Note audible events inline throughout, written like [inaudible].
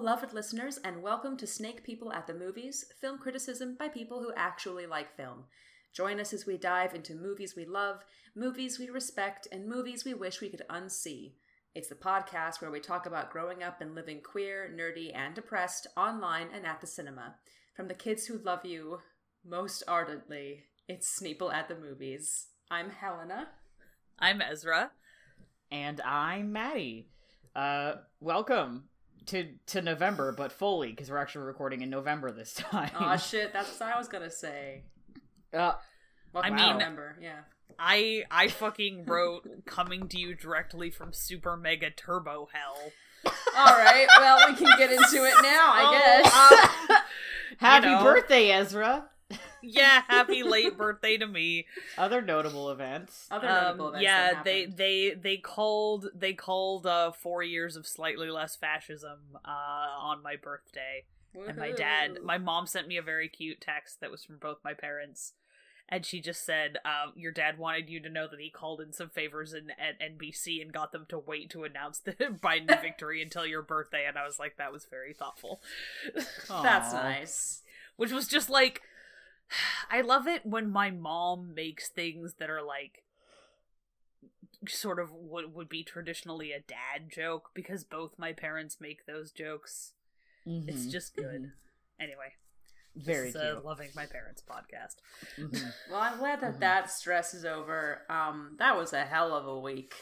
beloved listeners, and welcome to Snake People at the Movies, film criticism by people who actually like film. Join us as we dive into movies we love, movies we respect, and movies we wish we could unsee. It's the podcast where we talk about growing up and living queer, nerdy, and depressed online and at the cinema. From the kids who love you most ardently, it's Sneeple at the Movies. I'm Helena. I'm Ezra. And I'm Maddie. Uh, welcome to to November, but fully because we're actually recording in November this [laughs] time. Aw, shit, that's what I was gonna say. Uh, Welcome I to mean- November, yeah. I I fucking wrote coming to you directly from Super Mega Turbo Hell. All right, well, we can get into it now, I [laughs] guess. [laughs] Oh, um, happy know. birthday, Ezra. Yeah, happy late birthday to me. Other notable events. Other Um, notable events yeah, that they they they called they called uh four years of slightly less fascism uh on my birthday. and my dad my mom sent me a very cute text that was from both my parents and she just said um, your dad wanted you to know that he called in some favors in, at nbc and got them to wait to announce the [laughs] biden [laughs] victory until your birthday and i was like that was very thoughtful That's nice. which was just like [sighs] i love it when my mom makes things that are like sort of what would be traditionally a dad joke because both my parents make those jokes it's Mhm. just good anyway very it's a cute. loving my parents podcast. Mhm. [laughs] Well, I'm glad that Mhm. that stress is over. Um, that was a hell of a week.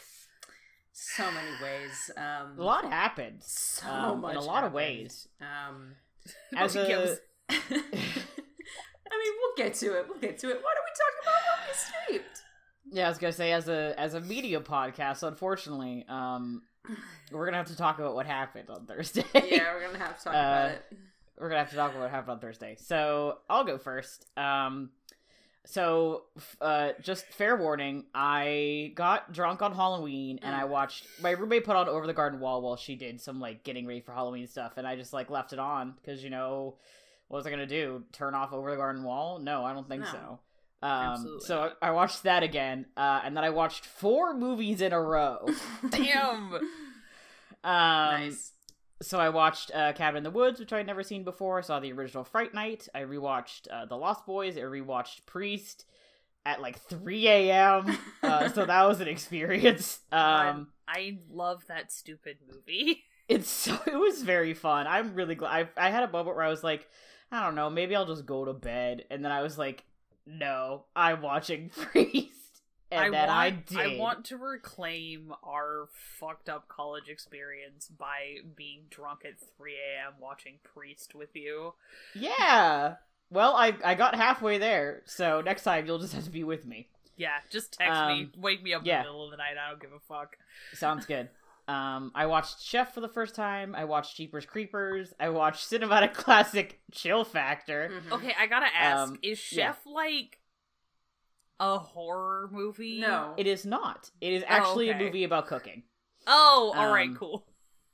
So many ways. Um, A lot happened. So um, much in a lot of ways. Um, As [laughs] it a was- [laughs] I mean, we'll get to it. We'll get to it. Why don't we talk about what we escaped? yeah, I was gonna say as a as a media podcast, unfortunately, um, [sighs] we're gonna have to talk about what happened on Thursday. Yeah, we're gonna have to talk about Uh, it. we're gonna have to talk about what happened on Thursday. So I'll go first. Um, so uh, just fair warning, I got drunk on Halloween and I Mm. watched my roommate put on Over the Garden Wall while she did some like getting ready for Halloween stuff, and I just like left it on because you know what was I gonna do? Turn off Over the Garden Wall? No, I don't think No. so. Um, so not. I watched that again, uh, and then I watched four movies in a row. [laughs] [laughs] Damn. Um, nice. so I watched uh, Cabin in the Woods, which I'd never seen before. I Saw the original Fright Night. I rewatched uh, The Lost Boys. I rewatched Priest at like 3 a.m. [laughs] Uh, so that was an experience. Um, I love that stupid movie. it's so it was very fun. I'm really glad. I, I had a moment where I was like, I don't know, maybe I'll just go to bed, and then I was like, no, I'm watching [laughs] Priest, and I then want, I did. I want to reclaim our fucked up college experience by being drunk at 3 a.m. watching Priest with you. Yeah. Well, I I got halfway there, so next time you'll just have to be with me. Yeah, just text me, Um, wake me up yeah. in the middle of the night. I don't give a fuck. Sounds good. Um, I watched Chef for the first time. I watched Jeepers Creepers. I watched cinematic [laughs] classic Chill Factor. Mhm. Okay, I gotta ask: Um, Is yeah. Chef like a horror movie? No. It is not. It is actually okay. a movie about cooking. Oh, all right, Um, cool.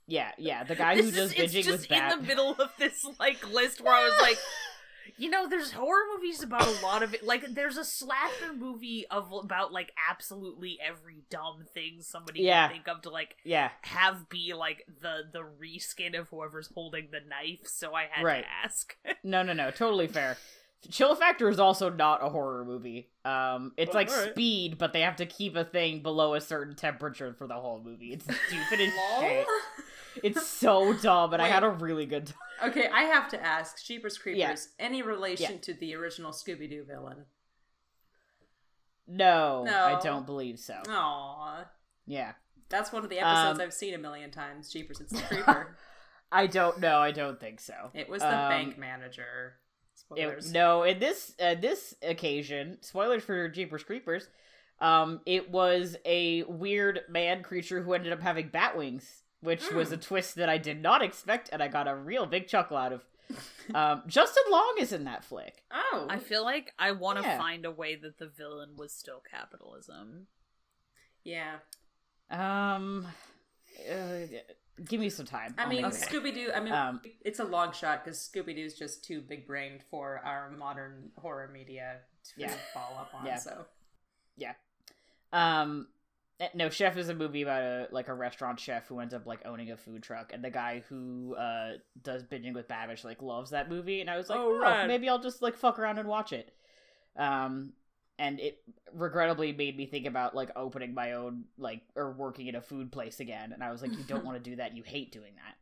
Yeah, yeah. The guy this who does is, it's binging just with in Bat. the middle of this like list where I was like, [laughs] you know, there's horror movies about a lot of it. Like, there's a slasher movie of about like absolutely every dumb thing somebody Yeah. can think of to like yeah, have be like the the reskin of whoever's holding the knife. So I had Right. to ask. [laughs] no, no, no. Totally fair. Chill Factor is also not a horror movie. Um, it's Well, like alright. Speed, but they have to keep a thing below a certain temperature for the whole movie. It's stupid as [laughs] shit. It's so dumb, and I had a really good time. Okay, I have to ask, Jeepers Creepers, Yeah. any relation Yeah. to the original Scooby Doo villain? No, No. I don't believe so. Aw. Yeah. That's one of the episodes Um, I've seen a million times. Jeepers, it's the [laughs] Creeper. I don't know. I don't think so. it was the Um, bank manager. It, no, in this uh, this occasion, spoilers for Jeepers Creepers. Um, it was a weird man creature who ended up having bat wings, which was a twist that I did not expect, and I got a real big chuckle out of. [laughs] Um, Justin Long is in that flick. Oh. I feel like I want to Yeah. find a way that the villain was still capitalism. yeah. Um, uh, give me some time. I I'll mean, Okay. Scooby Doo. I mean, Um, it's a long shot because Scooby Doo's just too big brained for our modern horror media to Yeah. follow up on. Yeah. So Um, eh, no, Chef is a movie about a like a restaurant chef who ends up like owning a food truck, and the guy who uh does binging with Babish like loves that movie, and I was like, Oh, oh, rad. maybe I'll just like fuck around and watch it. Um, and it regrettably made me think about like opening my own like or working in a food place again, and I was like, you don't [laughs] want to do that. You hate doing that.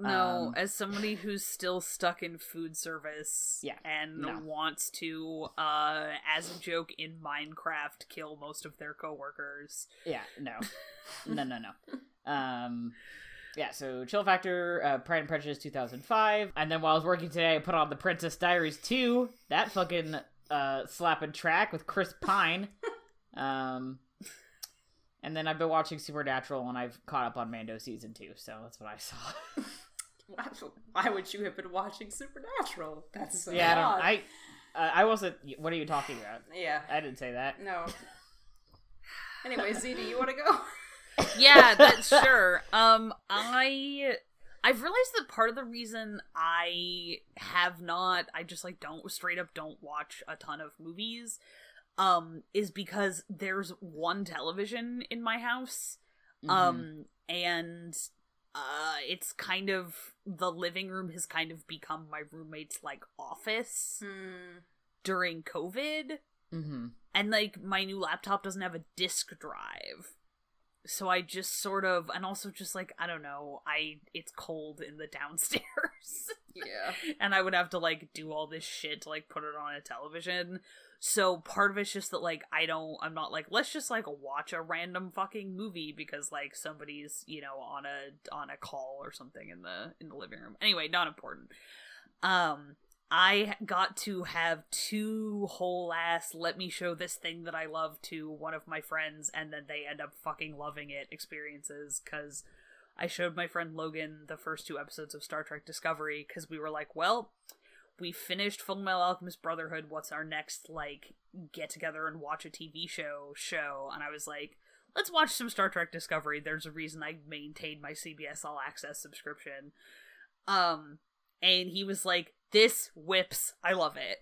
No, Um, as somebody who's still stuck in food service Yeah, and no. wants to, uh, as a joke in Minecraft, kill most of their coworkers. Yeah, no, [laughs] no, no, no. Um, yeah. So Chill Factor, uh, Pride and Prejudice, two thousand five, and then while I was working today, I put on The Princess Diaries two. That fucking uh slapping track with Chris Pine. [laughs] Um, and then I've been watching Supernatural, and I've caught up on Mando season two. So that's what I saw. [laughs] Why- Why would you have been watching Supernatural? That's so yeah, I odd. don't. I uh, I wasn't. What are you talking about? yeah. I didn't say that. No. [laughs] Anyway, Z, do you want to go? yeah, that's [laughs] sure. Um, I I've realized that part of the reason I have not, I just like don't straight up don't watch a ton of movies, um, is because there's one television in my house, um, and uh, it's kind of the living room has kind of become my roommate's like office Hmm. during COVID Mhm. and like my new laptop doesn't have a disk drive so i just sort of and also just like i don't know i it's cold in the [laughs] downstairs Yeah. and i would have to like do all this shit to like put it on a television so part of it's just that like i don't i'm not like let's just like watch a random fucking movie because like somebody's you know on a on a call or something in the in the living room. Anyway not important. Um I got to have two whole ass let me show this thing that I love to one of my friends and then they end up fucking loving it experiences cuz I showed my friend Logan the first two episodes of Star Trek Discovery cuz we were like, well, we finished Full Metal Alchemist Brotherhood. What's our next like get together and watch a TV show show? And I was like, let's watch some Star Trek Discovery. There's a reason I maintained my CBS All Access subscription. Um and he was like, "This whips. I love it."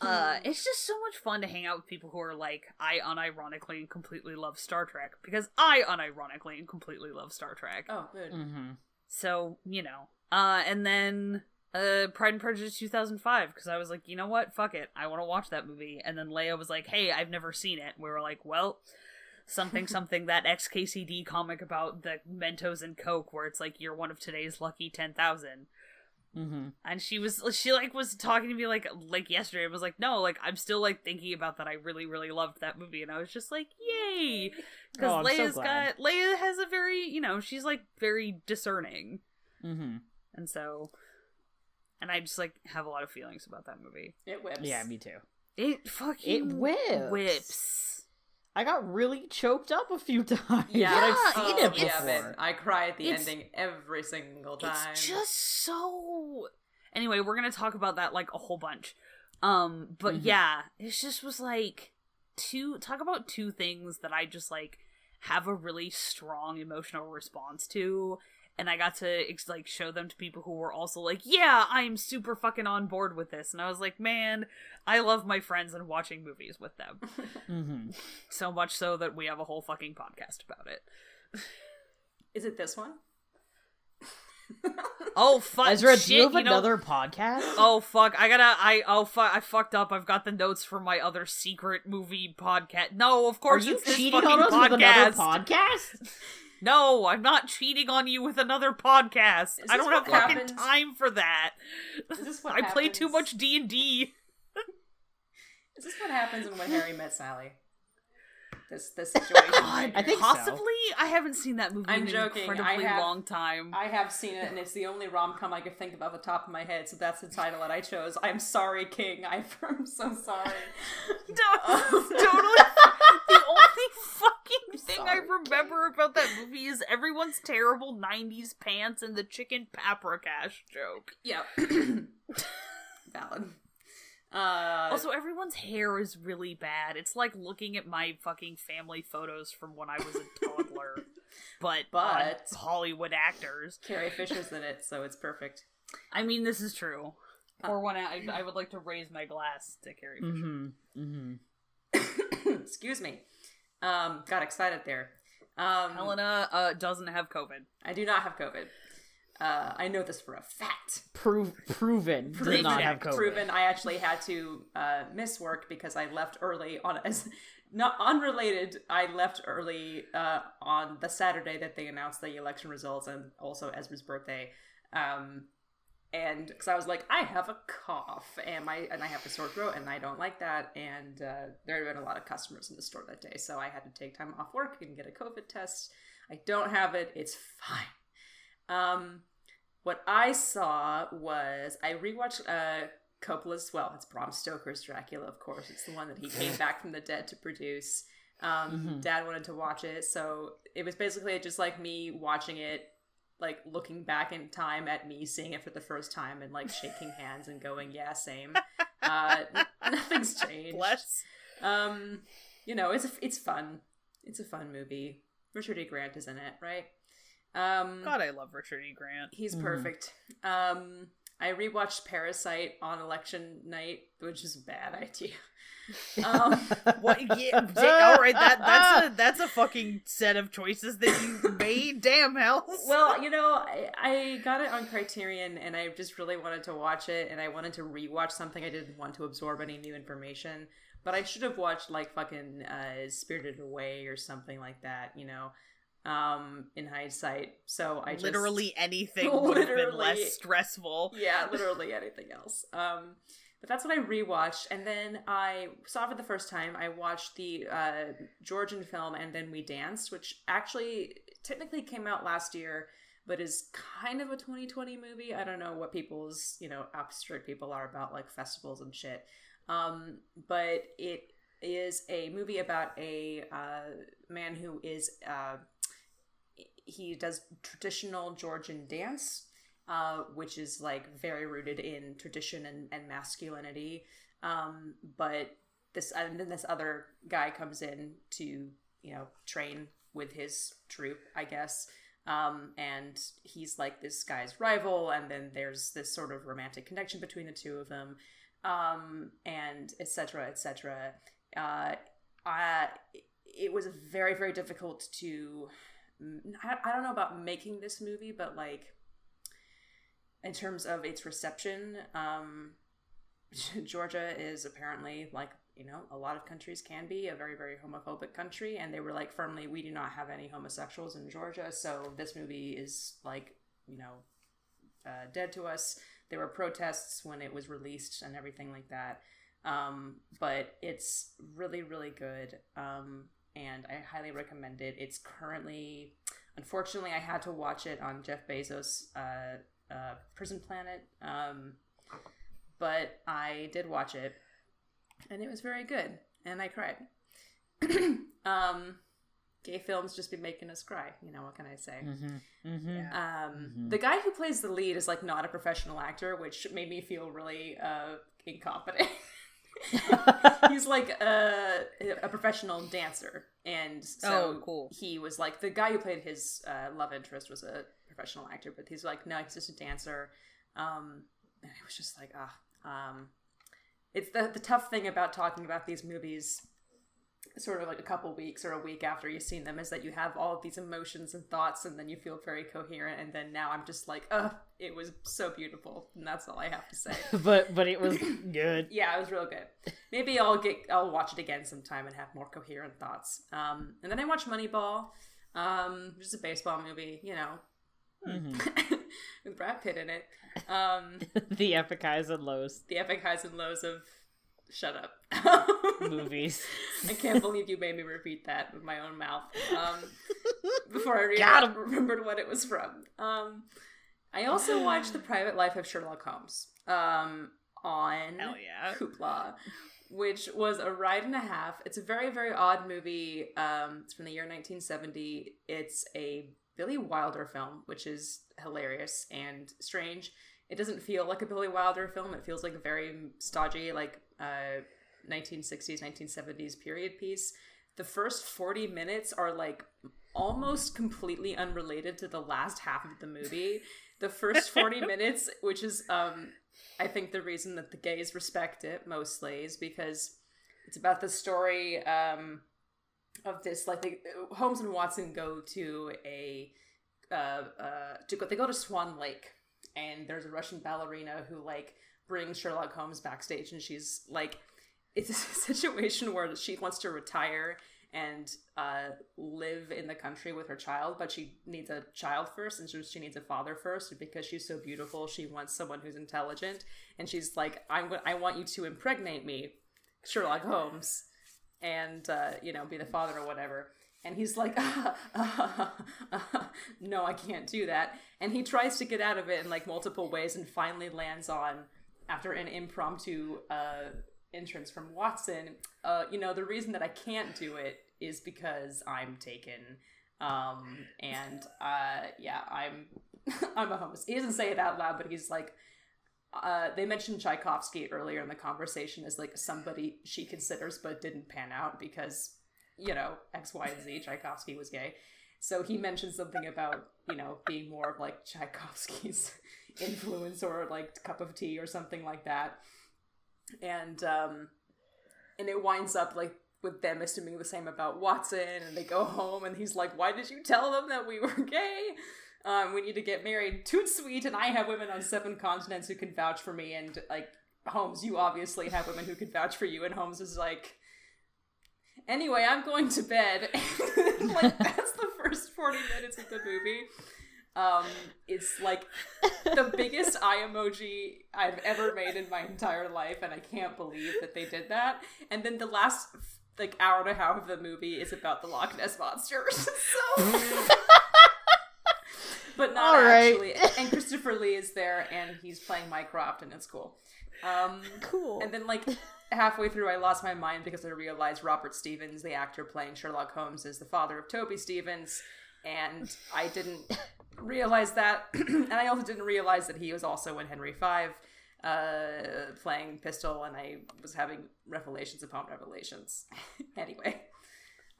Uh, [laughs] it's just so much fun to hang out with people who are like, I unironically and completely love Star Trek because I unironically and completely love Star Trek. oh, good. Mhm. So you know, uh, and then uh, Pride and Prejudice 2005 because I was like, you know what, fuck it, I want to watch that movie. And then Leia was like, hey, I've never seen it. We were like, well. Something, [laughs] something, that XKCD comic about the Mentos and Coke, where it's like, you're one of today's lucky 10,000 Mhm. and she was she like was talking to me like like yesterday and was like no like i'm still like thinking about that i really really loved that movie and i was just like yay because Oh, I'm so got leia has a very you know she's like very discerning Mhm. and so and i just like have a lot of feelings about that movie It whips. Yeah, me too. it fucking It whips. whips I got really choked up a few [laughs] times. Yeah, but I've seen oh, it before. yeah, man. I cry at the It's- ending every single time. It's just so. Anyway, we're gonna talk about that like a whole bunch. Um, but Mhm. yeah, it just was like two. Talk about two things that I just like have a really strong emotional response to, and I got to like show them to people who were also like, "Yeah, I'm super fucking on board with this," and I was like, "Man, I love my friends and watching movies with them [laughs] Mhm. so much so that we have a whole fucking podcast about it." Is it this one? [laughs] Oh fuck! Ezra, shit, do you have know- another podcast? [gasps] Oh fuck! I gotta. I oh fuck! I fucked up. I've got the notes for my other secret movie podcast. No, of Are course you it's this cheating fucking on us podcast. with another podcast? [laughs] no, I'm not cheating on you with another podcast. I don't have fucking happens- time for that. Is this [laughs] what I play too much D and D. [laughs] Is this what happens When Harry Met Sally? This this situation. [laughs] right I here. think so. Possibly. I haven't seen that movie I'm in joking. an I incredibly have- long time. I have seen it, and it's the only rom com I could think of off the top of my head, so that's the title that I chose. I'm sorry, King. [laughs] I'm so sorry. [laughs] No, um, totally. the only fucking thing I sorry. remember about that movie is everyone's terrible '90s pants and the chicken paprikash joke. Yeah. [clears throat] Valid. Uh, Also, everyone's hair is really bad. It's like looking at my fucking family photos from when I was a [laughs] toddler, but on But- Hollywood actors. Carrie Fisher's in it, so it's perfect. I mean, this is true. For one, I, I would like to raise my glass to Carrie Fisher. Mm-hmm. Mm-hmm. [coughs] Excuse me. Um, got excited there. Um, Helena uh, doesn't have COVID. I do not have COVID. Uh, I know this for a fact. Prove proven did not have COVID. Proven. I actually had to uh, miss work because I left early on as not unrelated. I left early uh, on the Saturday that they announced the election results, and also Ezra's birthday. Um, and because I was like, I have a cough, and my and I have a sore throat, and I don't like that. And uh, there had been a lot of customers in the store that day, so I had to take time off work and get a COVID test. I don't have it; it's fine. Um, what I saw was I rewatched uh, Coppola's. Well, it's Bram Stoker's Dracula, of course. It's the one that he came [laughs] back from the dead to produce. Um, Mhm. Dad wanted to watch it, so it was basically just like me watching it, like looking back in time at me seeing it for the first time and like shaking hands and going, "Yeah, same." [laughs] Uh, nothing's changed. Bless. Um, you know, it's it's fun. It's a fun movie. Richard E. Grant is in it, right? Um, God, I love Richard E. Grant. he's Mhm. perfect. Um, I rewatched Parasite on election night, which is a bad [laughs] idea. Um, [laughs] What? Yeah, yeah, all right. That that's a that's a fucking set of choices that you [laughs] made. Damn hell. well, you know, I, I got it on Criterion, and I just really wanted to watch it, and I wanted to rewatch something. I didn't want to absorb any new information, but I should have watched like fucking uh, Spirited Away or something like that. You know, um, in hindsight. So I just, literally anything [laughs] would have been less stressful. yeah, [laughs] literally anything else. Um, but that's what I rewatched, and then I saw for the first time. I watched the uh, Georgian film, and then we danced, which actually technically came out last year, but is kind of a 2020 movie. I don't know what people's you know how strict people are about like festivals and shit. Um, but it is a movie about a uh, man who is uh, he does traditional Georgian dance uh, which is like very rooted in tradition and, and masculinity. Um, but this and then this other guy comes in to you know train with his troop, I guess. Um, and he's like this guy's rival, and then there's this sort of romantic connection between the two of them, um, and etc. etc. Uh, I, it was very very difficult to. I, don't know about making this movie, but like in terms of its reception, um, [laughs] Georgia is apparently like you know a lot of countries can be a very very homophobic country, and they were like firmly we do not have any homosexuals in Georgia, so this movie is like you know uh, dead to us. There were protests when it was released and everything like that, um, but it's really really good, um, and I highly recommend it. It's currently, unfortunately, I had to watch it on Jeff Bezos' uh, uh, Prison Planet. Um, but I did watch it, and it was very good, and I cried. [clears throat] um, gay films just be making us cry. You know what can I say? Mm-hmm. Mm-hmm. Yeah. Um, Mhm. The guy who plays the lead is like not a professional actor, which made me feel really uh, incompetent. [laughs] [laughs] He's like a, a professional dancer, and so Oh, cool. he was like the guy who played his uh, love interest was a professional actor, but he's like no, he's just a dancer. Um, and it was just like ah, um, it's the the tough thing about talking about these movies sort of like a couple weeks or a week after you've seen them is that you have all of these emotions and thoughts and then you feel very coherent and then now i'm just like oh it was so beautiful and that's all i have to say. [laughs] But but it was [coughs] good. yeah it was real good. Maybe i'll get i'll watch it again sometime and have more coherent thoughts. Um and then i watched moneyball um which is a baseball movie you know Mhm. [laughs] with brad pitt in it. Um [laughs] the epic highs and lows. The epic highs and lows of shut up movies. [laughs] I can't believe you made me repeat that with my own mouth. Um, [laughs] before I re- remembered what it was from. Um, I also watched The Private Life of Sherlock Holmes um, on Hell yeah. Hoopla, which was a ride and a half. It's a very, very odd movie. Um, it's from the year 1970. It's a Billy Wilder film, which is hilarious and strange. It doesn't feel like a Billy Wilder film. It feels like a very stodgy, like uh, 1960s, 1970s period piece. The first 40 minutes are like almost completely unrelated to the last half of the movie. The first 40 [laughs] minutes, which is um I think the reason that the gays respect it mostly is because it's about the story um of this like they, Holmes and Watson go to a uh, uh, to go they go to Swan Lake and there's a Russian ballerina who like brings Sherlock Holmes backstage and she's like it's a [laughs] situation where she wants to retire and uh, live in the country with her child, but she needs a child first, and she needs a father first because she's so beautiful. She wants someone who's intelligent, and she's like, "I'm, I want you to impregnate me, Sherlock Holmes, and uh, you know, be the father or whatever." And he's like, [laughs] [laughs] "No, I can't do that." And he tries to get out of it in like multiple ways, and finally lands on after an impromptu. Uh, entrance from Watson, uh, you know, the reason that I can't do it is because I'm taken. Um, and uh, yeah, I'm [laughs] I'm a homeless. He doesn't say it out loud, but he's like, uh, they mentioned Tchaikovsky earlier in the conversation as like somebody she considers but didn't pan out because you know X, Y, and Z. Tchaikovsky was gay, so he mentioned something about you know being more of like Tchaikovsky's [laughs] influence or like cup of tea or something like that, and um, and it winds up like with them assuming the same about Watson, and they go home, and he's like, "Why did you tell them that we were gay? Um, we need to get married. Toot sweet, and I have women on seven continents who can vouch for me, and like Holmes, you obviously have women who can vouch for you." And Holmes is like, "Anyway, I'm going to bed." [laughs] like that's the first forty minutes of the movie. Um, it's like the biggest [laughs] eye emoji I've ever made in my entire life, and I can't believe that they did that. And then the last like hour and a half of the movie is about the Loch Ness monster. [laughs] so, but not right. actually. And Christopher Lee is there, and he's playing Mycroft, and it's cool. Um, Cool. and then like [laughs] halfway through, I lost my mind because I realized Robert Stephens, the actor playing Sherlock Holmes, is the father of Toby Stephens, and I didn't realize that, [clears throat] and I also didn't realize that he was also in Henry V, uh, playing Pistol, and I was having revelations upon revelations. [laughs] anyway,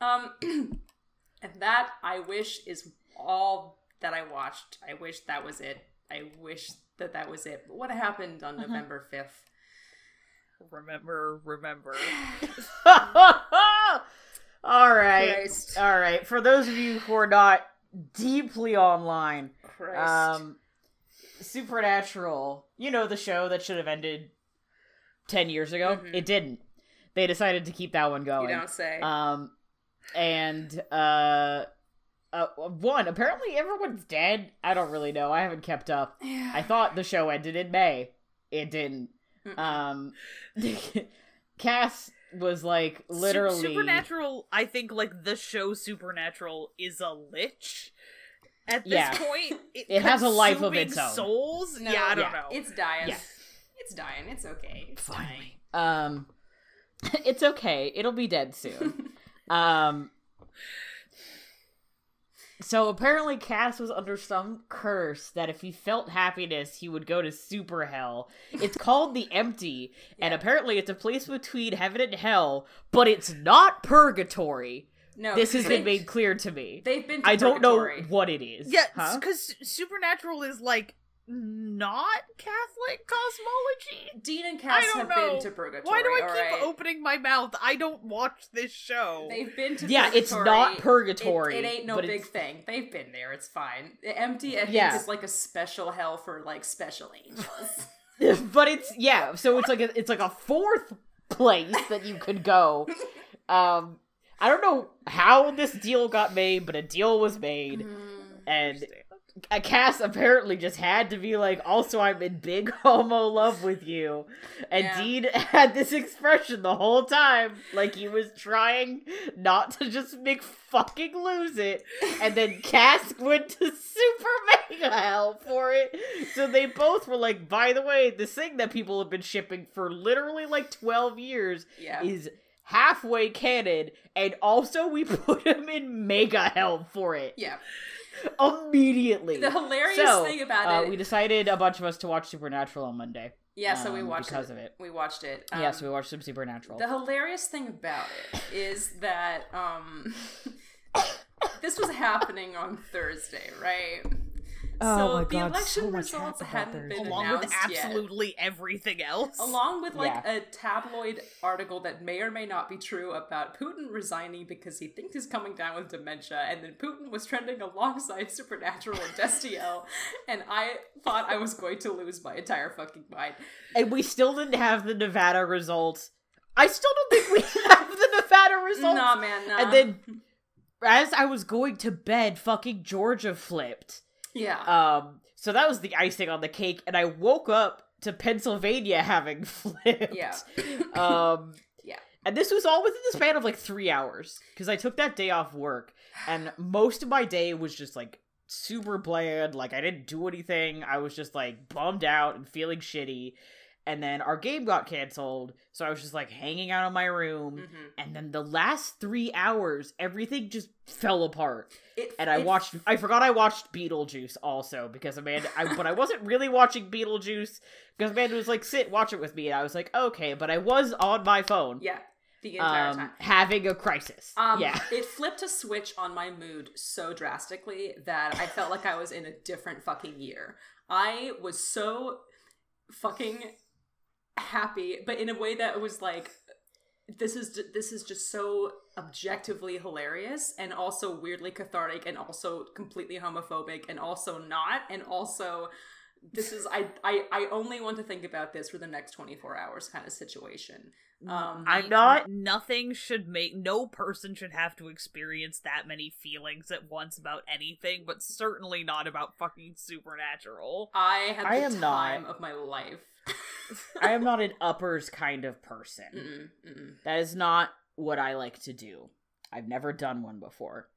um, [clears throat] and that I wish is all that I watched. I wish that was it. I wish that that was it. But what happened on November fifth? Remember, remember. [laughs] [laughs] All right. Christ. All right. For those of you who are not deeply online, Christ. um, Supernatural, you know the show that should have ended 10 years ago? Mhm. It didn't. They decided to keep that one going. you don't say. Um, and uh, uh, one apparently everyone's dead. I don't really know. I haven't kept up. yeah. I thought the show ended in May. It didn't. Mm-mm. Um, [laughs] Cass was like literally Supernatural. I think like the show Supernatural is a lich. At this Yeah. point, it, It has a life of its own. Souls. No, yeah, I don't yeah. know. It's dying. Yeah. It's dying. It's okay. It's dying. Um, [laughs] it's okay. It'll be dead soon. [laughs] um. So apparently Cass was under some curse that if he felt happiness, he would go to super hell. It's called the Empty, [laughs] and Yeah. apparently it's a place between heaven and hell, but it's not purgatory. No, This has been made clear to me. They've been. To I don't know what it is. yeah, huh? because Supernatural is like not Catholic cosmology. Dean and Cass I have don't know. been to purgatory. Why do I keep right? opening my mouth? I don't watch this show. They've been to. Yeah, it's not purgatory, It, it ain't no but big it's- thing. They've been there. It's fine. Empty, I think, Yeah. is like a special hell for like special angels. [laughs] but it's yeah so it's like a, it's like a fourth place that you could go [laughs] um i don't know how this deal got made but a deal was made and a Cass apparently just had to be like also i'm in big homo love with you and Yeah. dean [laughs] had this expression the whole time like he was trying not to just make fucking lose it and then [laughs] Cass went to super mega hell for it so they both were like by the way this thing that people have been shipping for literally like 12 years yeah. is halfway canon and also we [laughs] put him in mega hell for it yeah. [laughs] immediately The hilarious so, thing about uh, it. we decided a bunch of us to watch Supernatural on Monday. yeah, so we um, watched because it. of it. We watched it. yeah, Um, so we watched some Supernatural. The hilarious thing about it is that um [laughs] this was happening on Thursday, right? Oh so my the God, election so results happened hadn't Thursday. been Along with announced yet. absolutely everything else. Along with like Yeah. a tabloid article that may or may not be true about Putin resigning because he thinks he's coming down with dementia, and then Putin was trending alongside Supernatural and Destiel, [laughs] and I thought I was going to lose my entire fucking mind. and we still didn't have the Nevada results. I still don't think we [laughs] have the Nevada results. Nah, man, nah. And then, as I was going to bed, fucking Georgia flipped. Yeah, Um, so that was the icing on the cake, and I woke up to Pennsylvania having [laughs] flipped. Yeah. [laughs] [laughs] um, Yeah. And this was all within the span of like three hours because I took that day off work, and most of my day was just like super bland. Like I didn't do anything. I was just like bummed out and feeling shitty. And then our game got canceled, so I was just like hanging out in my room. Mhm. And then the last three hours, everything just fell apart It, and I watched. I forgot I watched Beetlejuice also because Amanda. I, but I wasn't really watching Beetlejuice because Amanda was like, "Sit, watch it with me," and I was like, "Okay," but I was on my phone, Yeah, the entire um, time. having a crisis. Um, yeah, it flipped a switch on my mood so drastically that I felt like I was in a different fucking year. I was so fucking happy, but in a way that was like, this is this is just so objectively hilarious and also weirdly cathartic and also completely homophobic and also not and also this is I, I I only want to think about this for the next 24 hours kind of situation. Um I'm not. Nothing should make no person should have to experience that many feelings at once about anything, but certainly not about fucking supernatural. I had the I am not. time of my life. I am not an uppers kind of person. Mm-mm, mm-mm. That is not what I like to do. I've never done one before.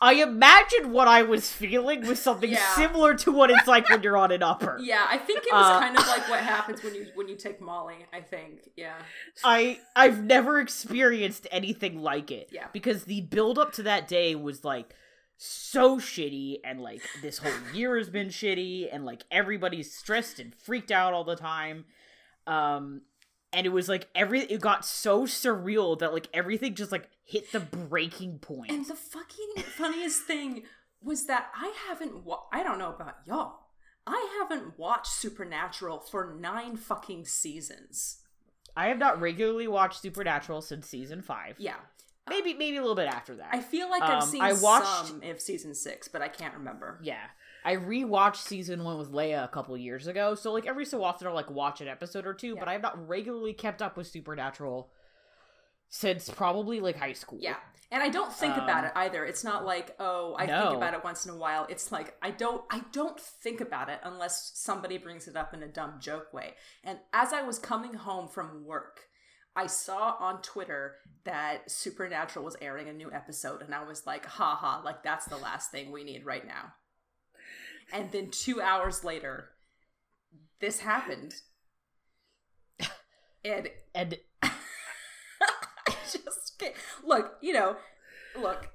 I imagine what I was feeling was something Yeah. similar to what it's like when you're on an upper. [laughs] Yeah, I think it was Uh, kind of like what happens when you when you take Molly. I think, yeah, I I've never experienced anything like it. Yeah. Because the build up to that day was like so shitty and like this whole year has been shitty and like everybody's stressed and freaked out all the time. Um and it was like every it got so surreal that like everything just like hit the breaking point. And the fucking funniest thing was that I haven't. Wa- I don't know about y'all. I haven't watched Supernatural for nine fucking seasons. I have not regularly watched Supernatural since season 5. Yeah, Maybe maybe a little bit after that. I feel like I've Um, seen I watched- some of season six, but I can't remember. Yeah. I rewatched season one with Leia a couple years ago, so like every so often I'll like watch an episode or two, Yeah. but I have not regularly kept up with Supernatural since probably like high school. Yeah. And I don't think about Um, it either. It's not like, oh, I No. think about it once in a while. It's like I don't I don't think about it unless somebody brings it up in a dumb joke way. And as I was coming home from work, I saw on Twitter that Supernatural was airing a new episode and I was like, haha, like that's the last thing we need right now. And then 2 hours later, this happened. [laughs] And And [laughs] I just can't. look, you know, look.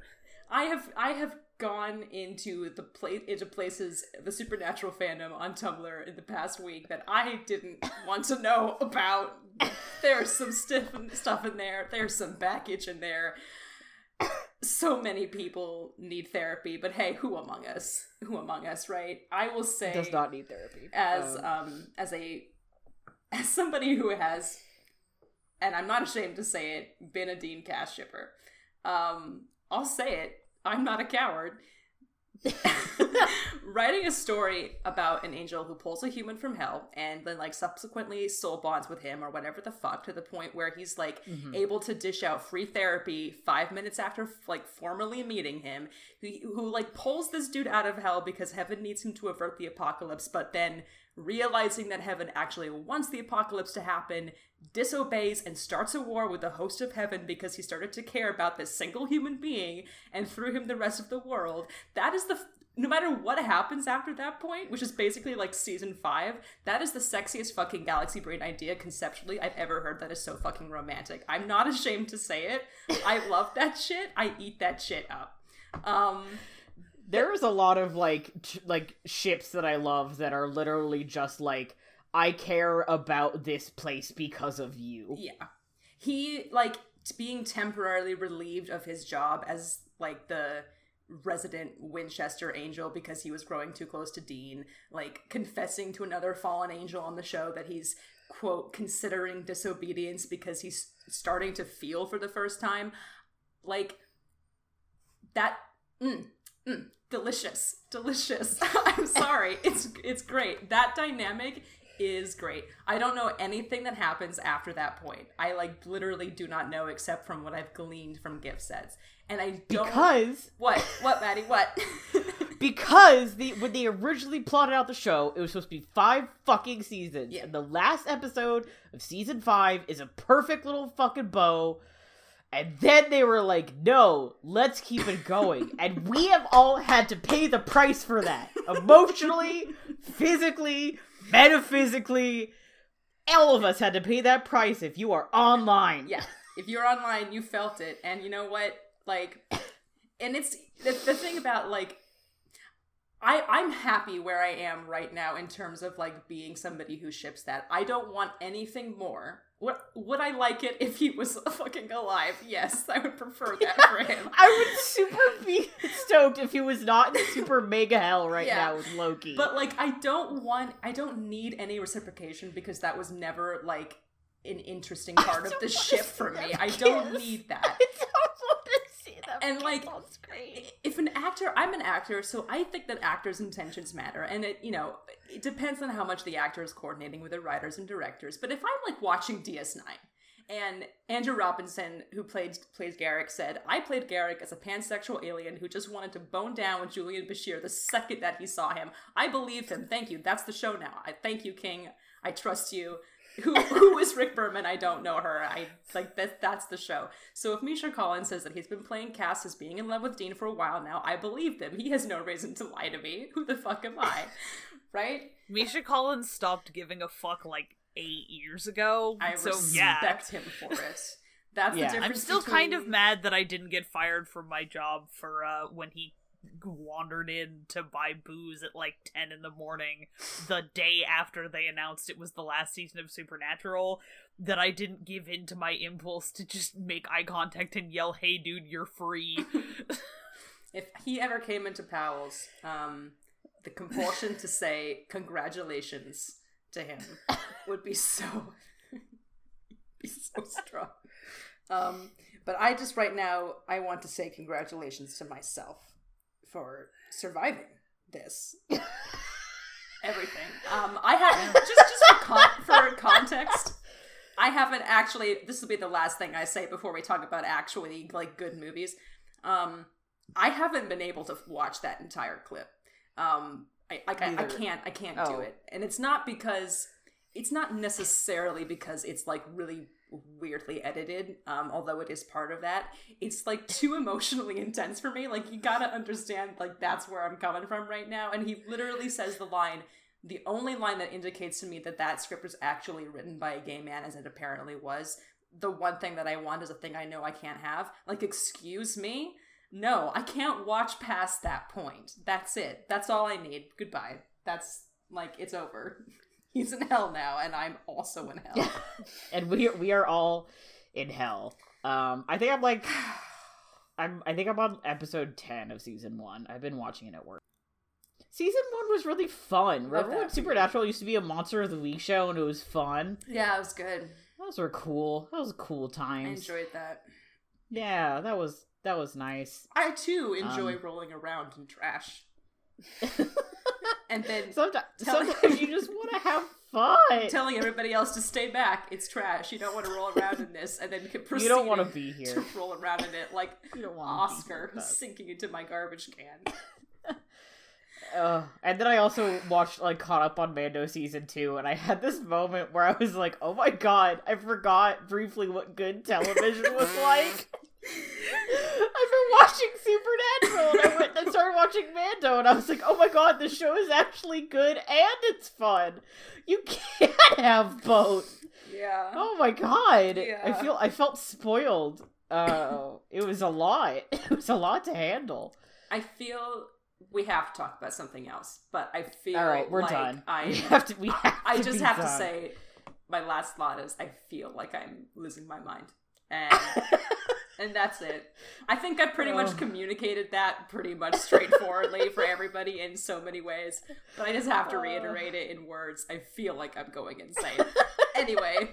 I have I have gone into the place into places the supernatural fandom on Tumblr in the past week that I didn't want to know about. There's some stiff stuff in there. There's some baggage in there. So many people need therapy, but hey, who among us? Who among us, right? I will say does not need therapy. as Um, um as a as somebody who has and I'm not ashamed to say it, been a Dean Cass shipper. Um, I'll say it. I'm not a coward. [laughs] Writing a story about an angel who pulls a human from hell and then like subsequently soul bonds with him or whatever the fuck to the point where he's like mhm. able to dish out free therapy five minutes after like formally meeting him who, who like pulls this dude out of hell because heaven needs him to avert the apocalypse but then realizing that heaven actually wants the apocalypse to happen disobeys and starts a war with the host of heaven because he started to care about this single human being and through him the rest of the world. That is the no matter what happens after that point which is basically like season 5 that is the sexiest fucking galaxy brain idea conceptually i've ever heard that is so fucking romantic. I'm not ashamed to say it. I love that shit. I eat that shit up. Um There's a lot of like like ships that I love that are literally just like I care about this place because of you. Yeah. He like t- being temporarily relieved of his job as like the resident Winchester angel because he was growing too close to Dean, like confessing to another fallen angel on the show that he's quote considering disobedience because he's starting to feel for the first time. Like that mm, mm, delicious. Delicious. [laughs] I'm [laughs] sorry. It's it's great. That dynamic is great. I don't know anything that happens after that point. I like literally do not know except from what I've gleaned from gift sets. And I don't Because what what Maddie what [laughs] because the when they originally plotted out the show, it was supposed to be five fucking seasons. Yeah. And the last episode of season five is a perfect little fucking bow. And then they were like, no, let's keep it going. [laughs] and we have all had to pay the price for that. Emotionally, physically, metaphysically. All of us had to pay that price if you are online. yeah. If you're online, you felt it. And you know what? Like and it's the, the thing about like I, I'm happy where I am right now in terms of like being somebody who ships that. I don't want anything more. Would, would I like it if he was [laughs] fucking alive? Yes, I would prefer that for him. I would super be [laughs] stoked if he was not in super mega hell right Yeah. now with Loki. But like I don't want I don't need any reciprocation because that was never like an interesting part of the ship for me. I don't need [laughs] that. I don't want to see them And, like, on screen. if an actor i'm an actor so i think that actors intentions matter. And it you know it depends on how much the actor is coordinating with the writers and directors. But if i'm like watching ds9 and andrew robinson who played plays Garak said i played Garak as a pansexual alien who just wanted to bone down with julian bashir the second that he saw him. I believe him. Thank you. That's the show now. I thank you king. I trust you who who is Rick Berman? I don't know her. I like that. That's the show. So if Misha Collins says that he's been playing Cass as being in love with Dean for a while now, I believe them. He has no reason to lie to me. [laughs] Who the fuck am I? Right? Misha Collins stopped giving a fuck like eight years ago. I so respect yeah. him for it. That's Yeah. the I'm difference. I'm still kind of mad that I didn't get fired from my job for uh when he wandered in to buy booze at like 10 in the morning the day after they announced it was the last season of Supernatural that I didn't give in to my impulse to just make eye contact and yell hey dude you're free [laughs] [laughs] If he ever came into Powell's, um, the compulsion to say congratulations to him [laughs] would be so be so strong. Um, but I just right now I want to say congratulations to myself for surviving this. Everything. Um, I haven't just just for, con- for context. I haven't actually. This will be the last thing I say before we talk about actually like good movies. Um, I haven't been able to watch that entire clip. Um, I like I, I can't I can't Oh. do it, and it's not because it's not necessarily because it's like really weirdly edited um although it is part of that. It's like too emotionally intense for me. Like you gotta understand like that's where i'm coming from right now. And he literally says the line the only line that indicates to me that that script was actually written by a gay man as it apparently was the one thing that i want is a thing i know i can't have. Like excuse me? No i can't watch past that point. That's it. That's all i need. Goodbye. That's like it's over [laughs] he's in hell now and i'm also in hell [laughs] and we we are all in hell. Um, I think I'm like, [sighs] I'm I think I'm on episode ten of season one. I've been watching it at work. Season one was really fun. Remember when Supernatural used to be a Monster of the Week show and it was fun? yeah it was good Those were cool. That was cool times. i enjoyed that Yeah, that was that was nice. I too enjoy Um, rolling around in trash. [laughs] and then Sometimes, Tell- sometimes [laughs] you just want to have fun. telling everybody else to stay back. It's trash. You don't want to roll around in this. And then you don't want to be here. to roll around in it like You don't Oscar sinking into my garbage can. [laughs] Uh, and then I also watched like caught up on Mando season two, and I had this moment where I was like, "Oh my god, I forgot briefly what good television was like." [laughs] I've been watching Supernatural, and I went and started watching Mando, and I was like, "Oh my god, this show is actually good and it's fun. You [laughs] can't have both." Yeah. Oh my god, Yeah. I feel I felt spoiled. Uh, it was a lot. [laughs] It was a lot to handle. I feel we have to talk about something else, but I feel All right, we're like done. I [laughs] we have to. We have I to just be have to say my last thought is I feel like I'm losing my mind. And and that's it. I think I pretty Oh. much communicated that pretty much straightforwardly for everybody in so many ways, but I just have to Oh. reiterate it in words. I feel like I'm going insane. anyway,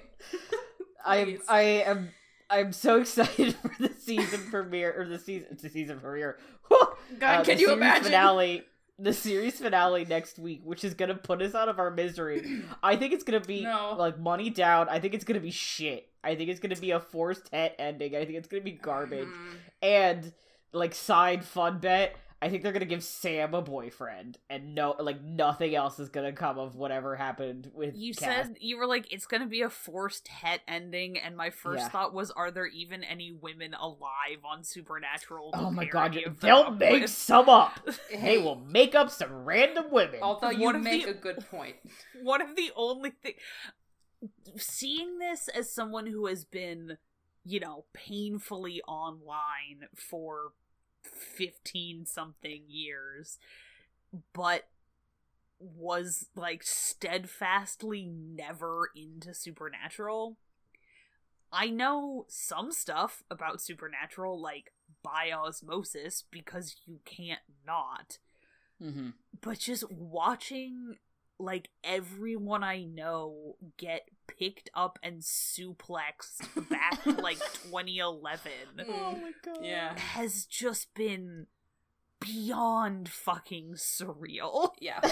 [laughs] I'm I am I'm so excited [laughs] for the season premiere or the season the season premiere. [laughs] God, Uh, can you imagine? finale? The series finale next week, which is gonna put us out of our misery. I think it's gonna be No. like money down. I think it's gonna be shit. I think it's gonna be a forced het ending. I think it's gonna be garbage. Mm. And like side fun bet, I think they're gonna give Sam a boyfriend, and no, like nothing else is gonna come of whatever happened with. You Cass. said you were like, it's gonna be a forced het ending, and my first Yeah. thought was, are there even any women alive on Supernatural? "Oh my god, parody of them they'll make with? some up. Hey, [laughs] They will make up some random women." Although you make the- a good point. [laughs] one of the only thing seeing this as someone who has been you know painfully online for 15 something years but was like steadfastly never into supernatural. I know some stuff about supernatural like by osmosis because you can't not. Hmm but just watching like everyone I know get picked up and suplexed back to like [laughs] 2011 Oh my god. Yeah. has just been beyond fucking surreal. Yeah. [laughs]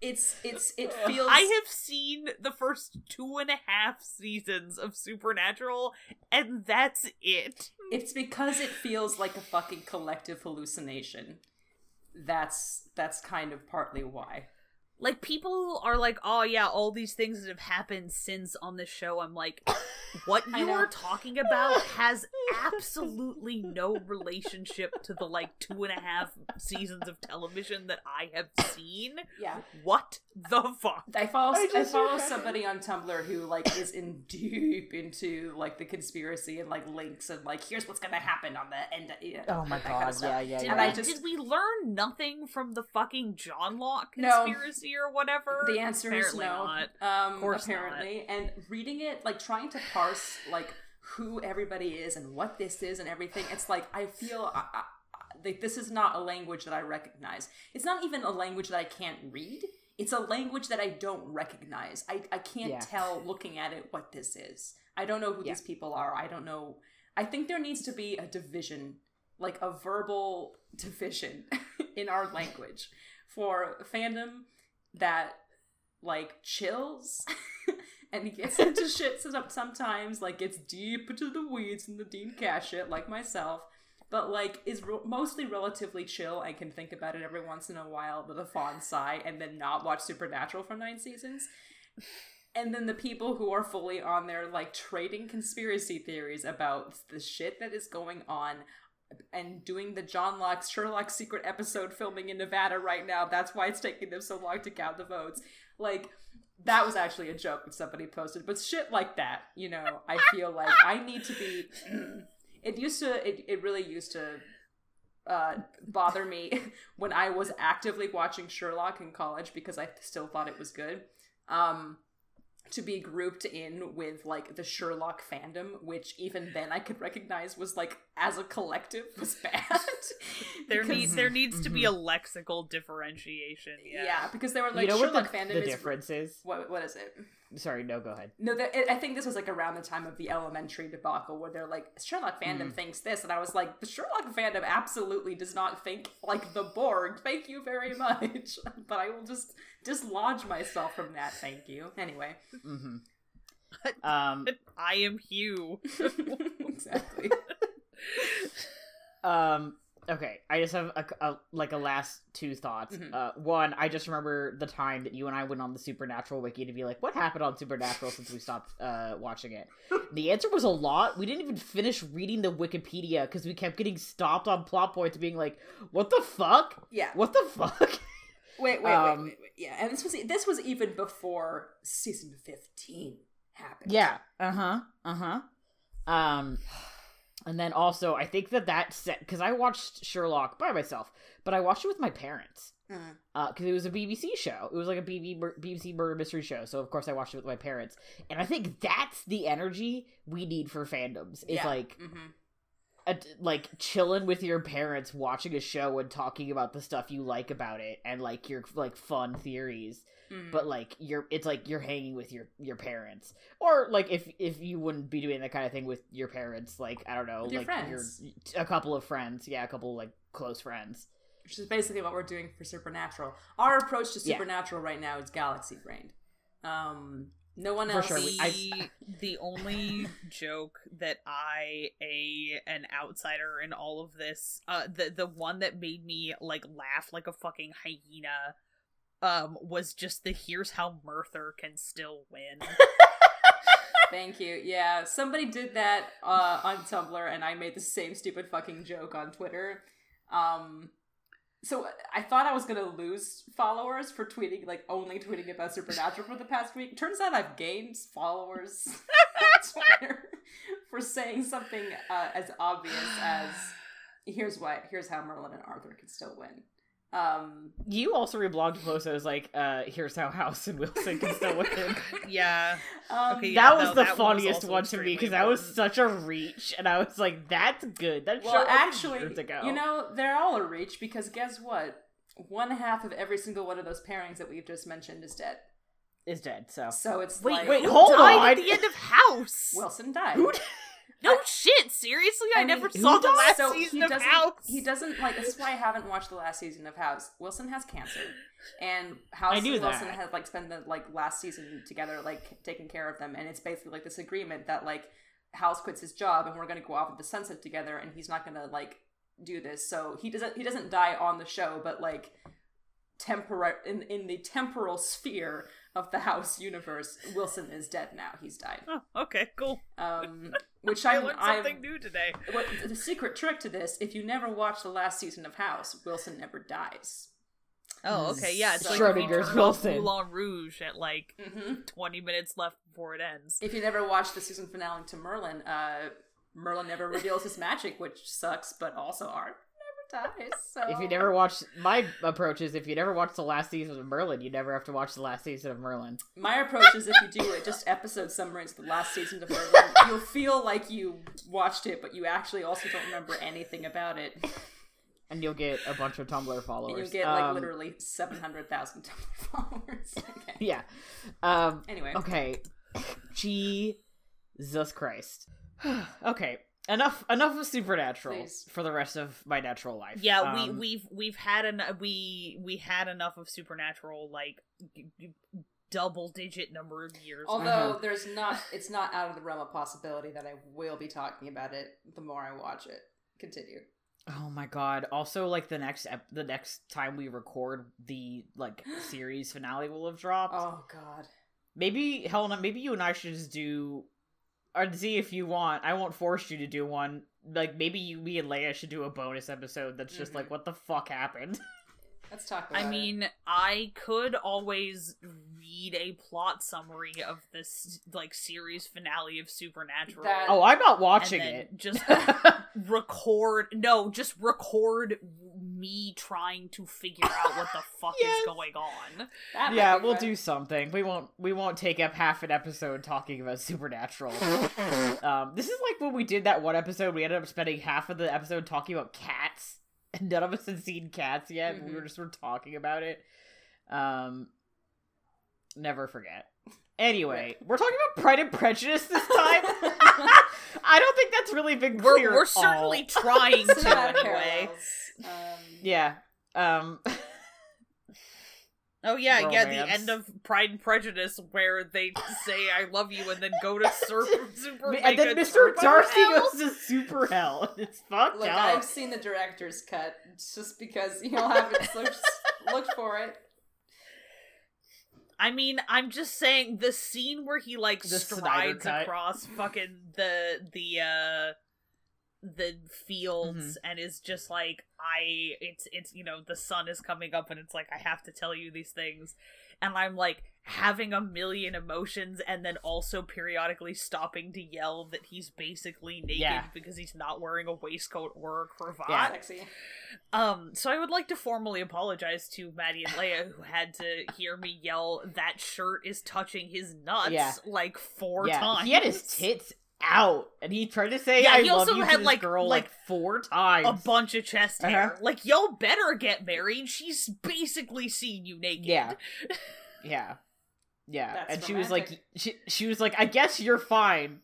It's it's it [laughs] feels I have seen the first two and a half seasons of Supernatural, and that's it. it's because it feels like a fucking collective hallucination. That's that's kind of partly why. Like people are like, "Oh yeah, all these things that have happened since on this show." I'm like, [coughs] what you know. are talking about has [laughs] absolutely no relationship to the like two and a half seasons of television that I have seen. Yeah. What the fuck? I follow I I, follow somebody on Tumblr who like is in [laughs] deep into like the conspiracy and like links and like here's what's gonna happen on the end. Yeah, Oh my that kind of god. Yeah, yeah, Did, And yeah. I we, just- did we learn nothing from the fucking Johnlock No. Conspiracy or whatever? The answer is no. not. Um, Of course apparently, and reading it, like trying to parse like who everybody is and what this is and everything. It's like I feel I, I, like this is not a language that I recognize. It's not even a language that I can't read. It's a language that I don't recognize. I, I can't Yeah. tell looking at it what this is. I don't know who Yeah. these people are. I don't know. I think there needs to be a division, like a verbal division [laughs] in our language for fandom that like chills [laughs] and gets into [laughs] shit some- sometimes like gets deep into the weeds and the dean Cass shit like myself. But like is re- mostly relatively chill. And can think about it every once in a while with a fond sigh and then not watch supernatural for nine seasons. And then the people who are fully on there like trading conspiracy theories about the shit that is going on and doing the Johnlock Sherlock secret episode filming in Nevada right now. That's why it's taking them so long to count the votes. Like that was actually a joke that somebody posted, but shit like that, you know, I feel like I need to be. it used to. It it really used to uh, bother me [laughs] when I was actively watching Sherlock in college because I still thought it was good. Um, to be grouped in with like the Sherlock fandom, which even then I could recognize was like as a collective was [laughs] bad. [laughs] There Because- needs there needs to be mm-hmm. a lexical differentiation. Yeah. yeah. because they were like you know Sherlock what the, fandom the is difference is? what what is it? Sorry, no, go ahead. No, that, it, I think this was like around the time of the elementary debacle where they're like Sherlock fandom Mm. thinks this, and I was like, the Sherlock fandom absolutely does not think like the Borg. Thank you very [laughs] much, [laughs] but I will just dislodge myself from that. Thank you. Anyway, hmm Um, I am Hugh. [laughs] exactly. um, okay. I just have a, a- like a last two thoughts. Mhm. Uh, one, I just remember the time that you and I went on the Supernatural wiki to be like, what happened on Supernatural since we stopped uh watching it? [laughs] the answer was a lot. We didn't even finish reading the Wikipedia because we kept getting stopped on plot points, being like, what the fuck? Yeah. What the fuck? [laughs] Wait, wait, Um, wait, wait, wait. Yeah, and this was this was even before season fifteen happened. Yeah. Uh huh. Uh huh. Um, and then also, I think that that set because I watched Sherlock by myself, but I watched it with my parents Mm. because it was a BBC show. It was like a BB, BBC murder mystery show. So of course I watched it with my parents, and I think that's the energy we need for fandoms. Is Yeah. like Mhm. A, like chilling with your parents watching a show and talking about the stuff you like about it and like your like fun theories Mm. but like you're it's like you're hanging with your your parents or like if if you wouldn't be doing that kind of thing with your parents like i don't know With your like friends. your a couple of friends yeah a couple of, like close friends which is basically what we're doing for Supernatural. Our approach to Yeah. Supernatural right now is galaxy brained. Um, no one For else. sure, the, I- the only [laughs] joke that I, a an outsider in all of this, uh, the the one that made me like laugh like a fucking hyena, um, was just the here's how Merthur can still win. [laughs] Thank you. Yeah, somebody did that uh, on Tumblr, and I made the same stupid fucking joke on Twitter. Um, so I thought I was gonna lose followers for tweeting, like only tweeting about Supernatural for the past week. Turns out I've gained followers on [laughs] Twitter for saying something uh, as obvious as "Here's what, here's how Merlin and Arthur can still win." Um, you also reblogged a post that was like uh here's how house and wilson can still win [laughs] yeah, um, Okay, yeah, that was no, the that one was funniest one to me because that was such a reach and i was like that's good that Well, actually, years ago. you know, they're all a reach because guess what? One half of every single one of those pairings that we've just mentioned is dead. is dead so So it's Wait, like wait, hold died on. at the end of House. Wilson died. [laughs] No shit, seriously, I, I mean, never saw the last so season of. House. He doesn't like. This is why I haven't watched the last season of House. Wilson has cancer, and House I and Wilson had like spent the like last season together, like taking care of them, and it's basically like this agreement that like House quits his job, and we're going to go off into the sunset together, and he's not going to like do this. So he doesn't. He doesn't die on the show, but like temporal in in the temporal sphere of the House universe, Wilson is dead now. He's died. Oh, okay, cool. Um, [laughs] which I I'm, learned I'm something new today. what the secret trick to this if you never watch the last season of house wilson never dies Oh, okay, yeah. It's like Schrodinger's if you Wilson. Moulin Rouge at like mm-hmm. 20 minutes left before it ends. if you never watched the season finale to merlin uh merlin never reveals his magic which sucks but also art never dies so [laughs] if you never watched my approach is if you never watched the last season of merlin you never have to watch the last season of merlin. My approach is if you do it just episode summaries of the last season of merlin you'll feel like you watched it but you actually also don't remember anything about it. And you'll get a bunch of tumblr followers. And you'll get like Um, literally 700000 Tumblr [laughs] followers. [laughs] Okay. Yeah. Um anyway. okay. [coughs] Jesus christ. [sighs] Okay enough enough of supernatural Please. for the rest of my natural life Yeah, Um, we we've we've had an we we had enough of supernatural like g- g- double digit number of years. Although Uh-huh. there's not, it's not out of the realm of possibility that I will be talking about it the more I watch it. Continue. Oh my god! Also, like the next ep- the next time we record, the like [gasps] series finale will have dropped. Oh God. Maybe Helena, maybe you and I should just do, or see if you want. I won't force you to do one. Like maybe you, me and Leia should do a bonus episode that's just Mhm. like what the fuck happened. Let's talk about I it. mean, I could always read a plot summary of this like series finale of Supernatural. That- oh, I'm not watching it. just [laughs] record no, just record me trying to figure out what the [laughs] fuck Yes. is going on. That yeah, we'll fun. do something. We won't. We won't take up half an episode talking about Supernatural. [laughs] um, this is like when we did that one episode. We ended up spending half of the episode talking about cats, and none of us had seen cats yet. but We were just sort of talking about it. Um, never forget. Anyway, we're talking about Pride and Prejudice this time. [laughs] I don't think that's really been We're we're at all. certainly [laughs] trying to anyway. Um, Yeah. Um. [laughs] Oh yeah, yeah, the end of Pride and Prejudice where they say "I love you" and then go to sur- super and then Mr. Darcy hell? goes to Super Hell. It's fucked Look, up. I've seen the director's cut just because you'll have it. So just look for it. I mean, I'm just saying the scene where he like The strides across fucking the the uh the fields Mm-hmm. and is just like I it's it's you know the sun is coming up and it's like I have to tell you these things and I'm like having a million emotions and then also periodically stopping to yell that he's basically naked Yeah. because he's not wearing a waistcoat or a cravat. Yeah. Sexy. Um, so I would like to formally apologize to Maddie and Leia who had to hear me yell that shirt is touching his nuts Yeah. like four yeah, times. he had his tits out, and he tried to say Yeah, "I he love also you" had, this like- girl like, like four times. a bunch of chest hair. Uh-huh. Like y'all better get married. She's basically seen you naked. Yeah. Yeah. Yeah. That's and she was like she she was like, I guess you're fine.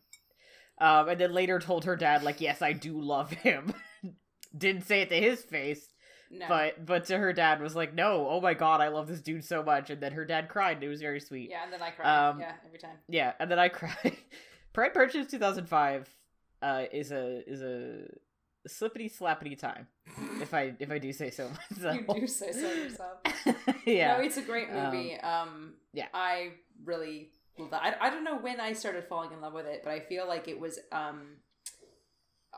Um and then later told her dad, like, yes, I do love him. [laughs] Didn't say it to his face, No. but but to her dad was like, No, oh my god, I love this dude so much, and then her dad cried and it was very sweet. yeah, and then I cried. Um, yeah, every time. Yeah, and then I cried. [laughs] Pride Purchase two thousand five uh is a is a slippity slappity time. [laughs] If I if I do say so myself. You do say so yourself. yeah. No, it's a great movie. Um, yeah. I really love that. I, I don't know when I started falling in love with it, but I feel like it was um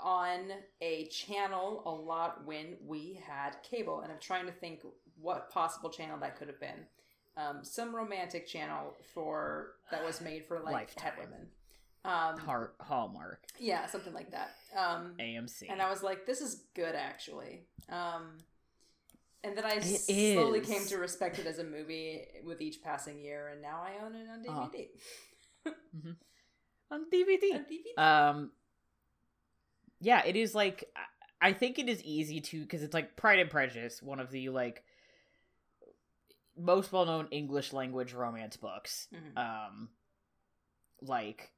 on a channel a lot when we had cable, and I'm trying to think what possible channel that could have been. Um, some romantic channel for that was made for like Lifetime. het women. Um, Har- Hallmark. yeah, something like that. Um, AMC. and I was like, "This is good, actually." Um, and then I It slowly is. came to respect it as a movie with each passing year, and now I own it on Uh-huh. DVD. [laughs] on DVD. On DVD. Um, yeah, it is like I- think it is easy to because it's like Pride and Prejudice, one of the like most well known English language romance books. Mhm. Um, like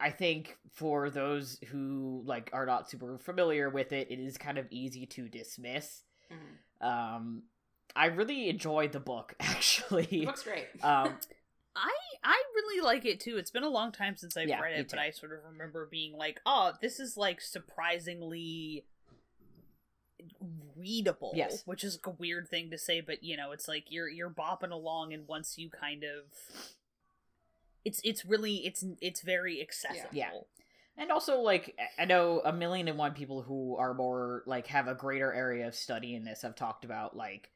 I think for those who like are not super familiar with it, it is kind of easy to dismiss. Mhm. Um, I really enjoyed the book [laughs] actually. It looks great. [laughs] um, I I really like it too. It's been a long time since I've Yeah, read it, but. I sort of remember being like, "Oh, this is like surprisingly readable." Yes. which is a weird thing to say, but you know, it's like you're you're bopping along, and once you kind of, it's it's really it's it's very accessible. Yeah. And also, like, I know a million and one people who are more, like, have a greater area of study in this have talked about, like,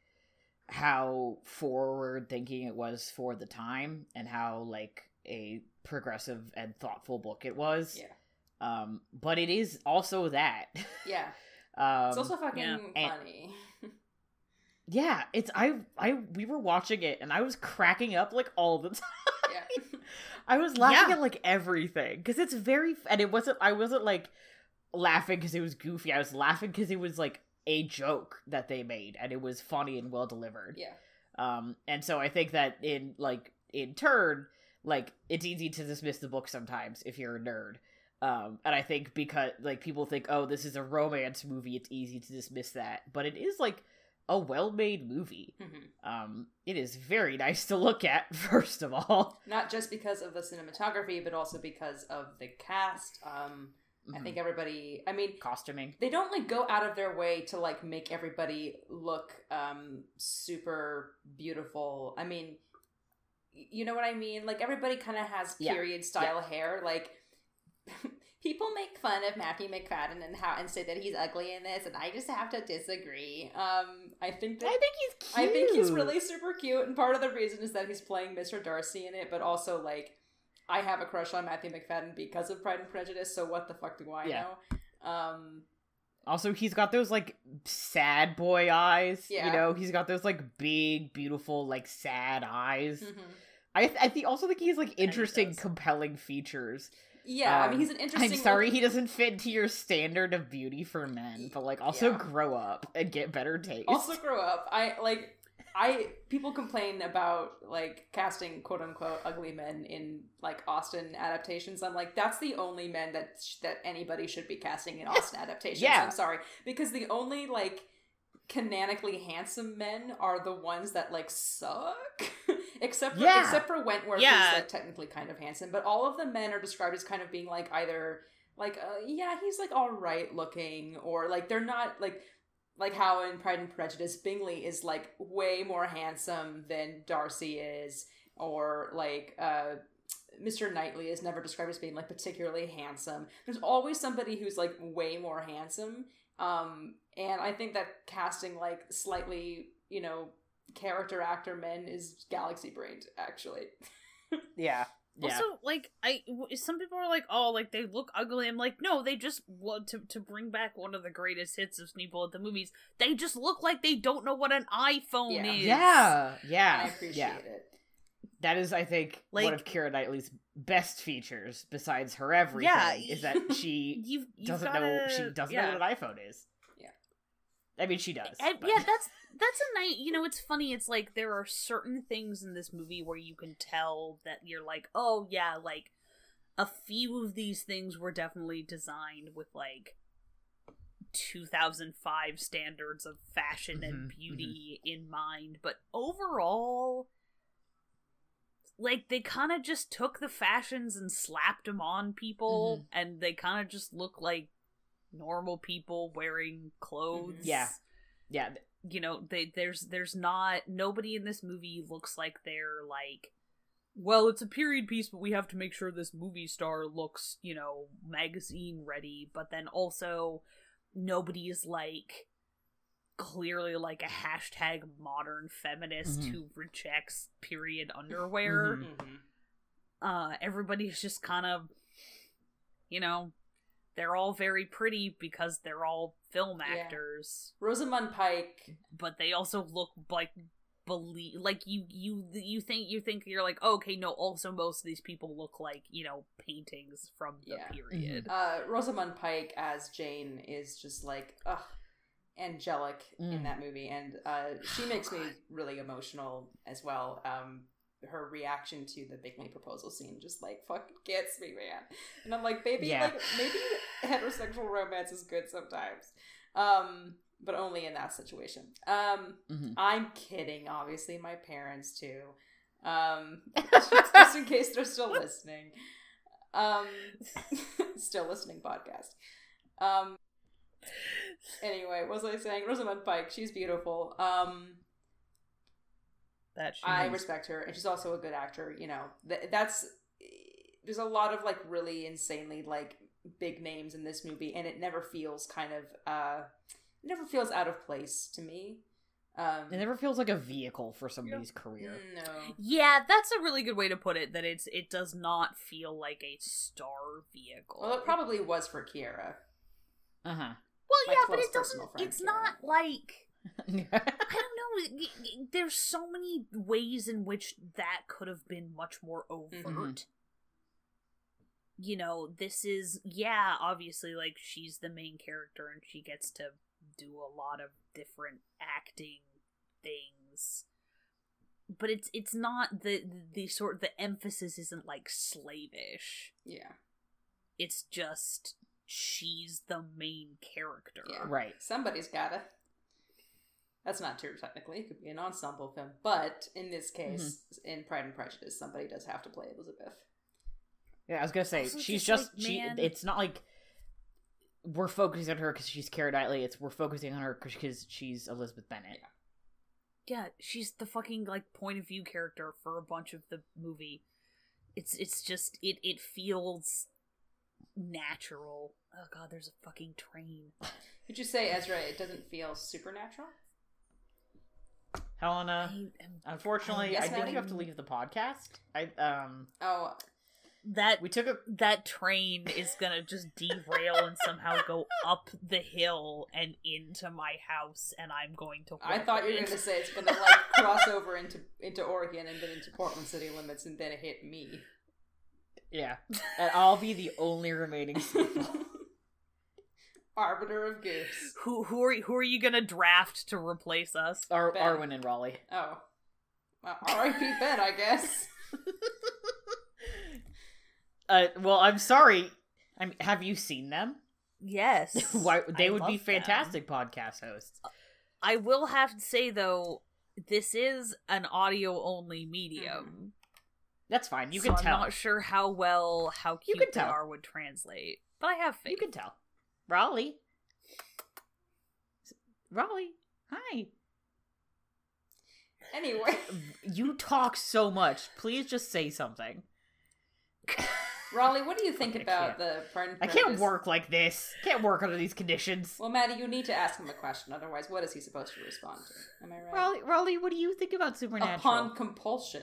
how forward thinking it was for the time and how, like, a progressive and thoughtful book it was. Yeah. Um, but it is also that. Yeah. [laughs] um, It's also fucking yeah. And- funny. yeah, it's, I, I, we were watching it and I was cracking up, like, all the [laughs] time. Yeah. [laughs] I was laughing Yeah. at like everything because it's very and it wasn't I wasn't like laughing because it was goofy. I was laughing because it was like a joke that they made and it was funny and well delivered. Yeah. Um, and so I think that in like in turn, like it's easy to dismiss the book sometimes if you're a nerd. Um, and I think because like people think, oh, this is a romance movie, it's easy to dismiss that, but it is like a well-made movie. Mhm. Um, it is very [laughs] nice to look at. [laughs] First of all, Not just because of the cinematography, but also because of the cast. Um, I Mhm. think everybody. I mean, costuming. they don't like go out of their way to like make everybody look um super beautiful i mean you know what i mean like everybody kind of has Yeah. period style hair like [laughs] people make fun of matthew macfadyen and how and say that he's ugly in this and i just have to disagree um i think that I think he's cute. I think he's really super cute, and part of the reason is that he's playing Mr. Darcy in it, but also like I have a crush on Matthew Macfadyen because of Pride and Prejudice. So what the fuck do I Yeah. know? Um, Also, he's got those like sad boy eyes. Yeah. You know, he's got those like big, beautiful, like sad eyes. mhm. I I think also think he's like interesting, compelling features. Yeah, I Um, mean he's an interesting. I'm sorry look- he doesn't fit to your standard of beauty for men, but like also Yeah. grow up and get better taste. also grow up. I like. I people complain about like casting quote unquote ugly men in like Austen adaptations. I'm like, that's the only men that sh- that anybody should be casting in [laughs] Austen adaptations. Yeah. I'm sorry because the only like canonically handsome men are the ones that like suck. [laughs] except for Yeah. except for Wentworth, Yeah. who's like technically kind of handsome. But all of the men are described as kind of being like either like uh, yeah he's like all right looking or like they're not like like how in Pride and Prejudice, Bingley is like way more handsome than Darcy is, or like uh, Mr. Knightley is never described as being like particularly handsome. There's always somebody who's like way more handsome, um, and I think that casting like slightly, you know, character actor men is galaxy brained actually. [laughs] yeah. Yeah. Also, like I, some people are like, "Oh, like they look ugly." I'm like, no, they just want to to bring back one of the greatest hits of Sneeple at the movies. They just look like they don't know what an iPhone Yeah. is. yeah. Yeah, I appreciate yeah. it. That is, I think, one of Keira Knightley's best features, besides her everything, Yeah, is that [laughs] she You've, you've doesn't gotta, know she doesn't yeah. know what an iPhone is. I mean, she does. And- yeah, [laughs] that's that's a night. You know, it's funny. It's like there are certain things in this movie where you can tell that you're like, oh yeah, like a few of these things were definitely designed with like 2005 standards of fashion and Mhm, beauty in mind, but overall. Like they kind of just took the fashions and slapped them on people, and they kind of just look like normal people wearing clothes. Yeah. yeah, you know they there's there's not nobody in this movie looks like they're like well it's a period piece but we have to make sure this movie star looks you know magazine ready but then also nobody is like clearly like a hashtag modern feminist Mhm. who rejects period underwear Mhm. Mhm. uh everybody's just kind of you know they're all very pretty because they're all film Yeah. actors Rosamund Pike. but they also look like believe like you you you think you think you're like okay no also most of these people look like you know paintings from the Yeah. period Uh, Rosamund Pike as Jane is just like ugh, angelic in Mm. that movie, and uh, she makes me really emotional as well. Um, her reaction to the Bingley proposal scene just like fucking gets me, man. And I'm like, baby, Yeah. like maybe heterosexual romance is good sometimes, um, but only in that situation. Um, Mhm. I'm kidding, obviously, my parents too. Um, [laughs] just in case they're still listening. Um, [laughs] still listening podcast. Um, anyway, what was I saying? Rosamund Pike, she's beautiful. Um, that she I is. respect her, and she's also a good actor. You know, Th- that's there's a lot of like really insanely like big names in this movie, and it never feels kind of uh, it never feels out of place to me. Um, It never feels like a vehicle for somebody's career. no, yeah that's a really good way to put it that it's it does not feel like a star vehicle well, it probably was for Keira. Uh huh. well my yeah but it doesn't friend, it's Keira. not like [laughs] I don't know. Y- y- There's so many ways in which that could have been much more overt. Mhm. You know, this is yeah, obviously like she's the main character and she gets to do a lot of different acting things. But it's it's not the the sort the emphasis isn't like slavish. Yeah, It's just she's the main character. Yeah. right. somebody's gotta. That's not true technically. It could be an ensemble film, but in this mm-hmm. case, in Pride and Prejudice, somebody does have to play Elizabeth. Yeah, I was gonna say Also, she's just, just like, she. man- It's not like we're focusing on her because she's Keira Knightley. It's we're focusing on her because she's Elizabeth Bennet. Yeah, she's the fucking like point of view character for a bunch of the movie. It's it's just it it feels natural. Oh god, there's a fucking train. Would you say Ezra? It doesn't feel supernatural. Helena, I unfortunately, Yes, I do Maddie? have to leave the podcast. I um, Oh, that we took a that train is gonna just derail and somehow go up the hill and into my house, and I'm going to. I thought you were going to say it's going to like cross over into into Oregon and then into Portland city limits and then it hit me. yeah, and I'll be the only remaining. [laughs] Arbiter of goose. Who who are who are you gonna draft to replace us? Ar- Ben. Arwen and Raleigh. Oh, well, R.I.P. Ben, I guess. [laughs] Uh, well, I'm sorry. I'm. Have you seen them? Yes, [laughs] Why they I would be love them. fantastic podcast hosts. I will have to say though, this is an audio only medium. That's fine. You so can I'm tell. not sure how well how You cute can they tell. are would translate, but I have faith. You can tell. Raleigh. Raleigh. Hi. Anyway, [laughs] You talk so much. Please just say something. Raleigh, what do you think I about the Pride and I can't work like this. Can't work under these conditions. Well, Maddie, you need to ask him a question. Otherwise, what is he supposed to respond to? Am I right? Raleigh, Raleigh, what do you think about Supernatural? Upon compulsion.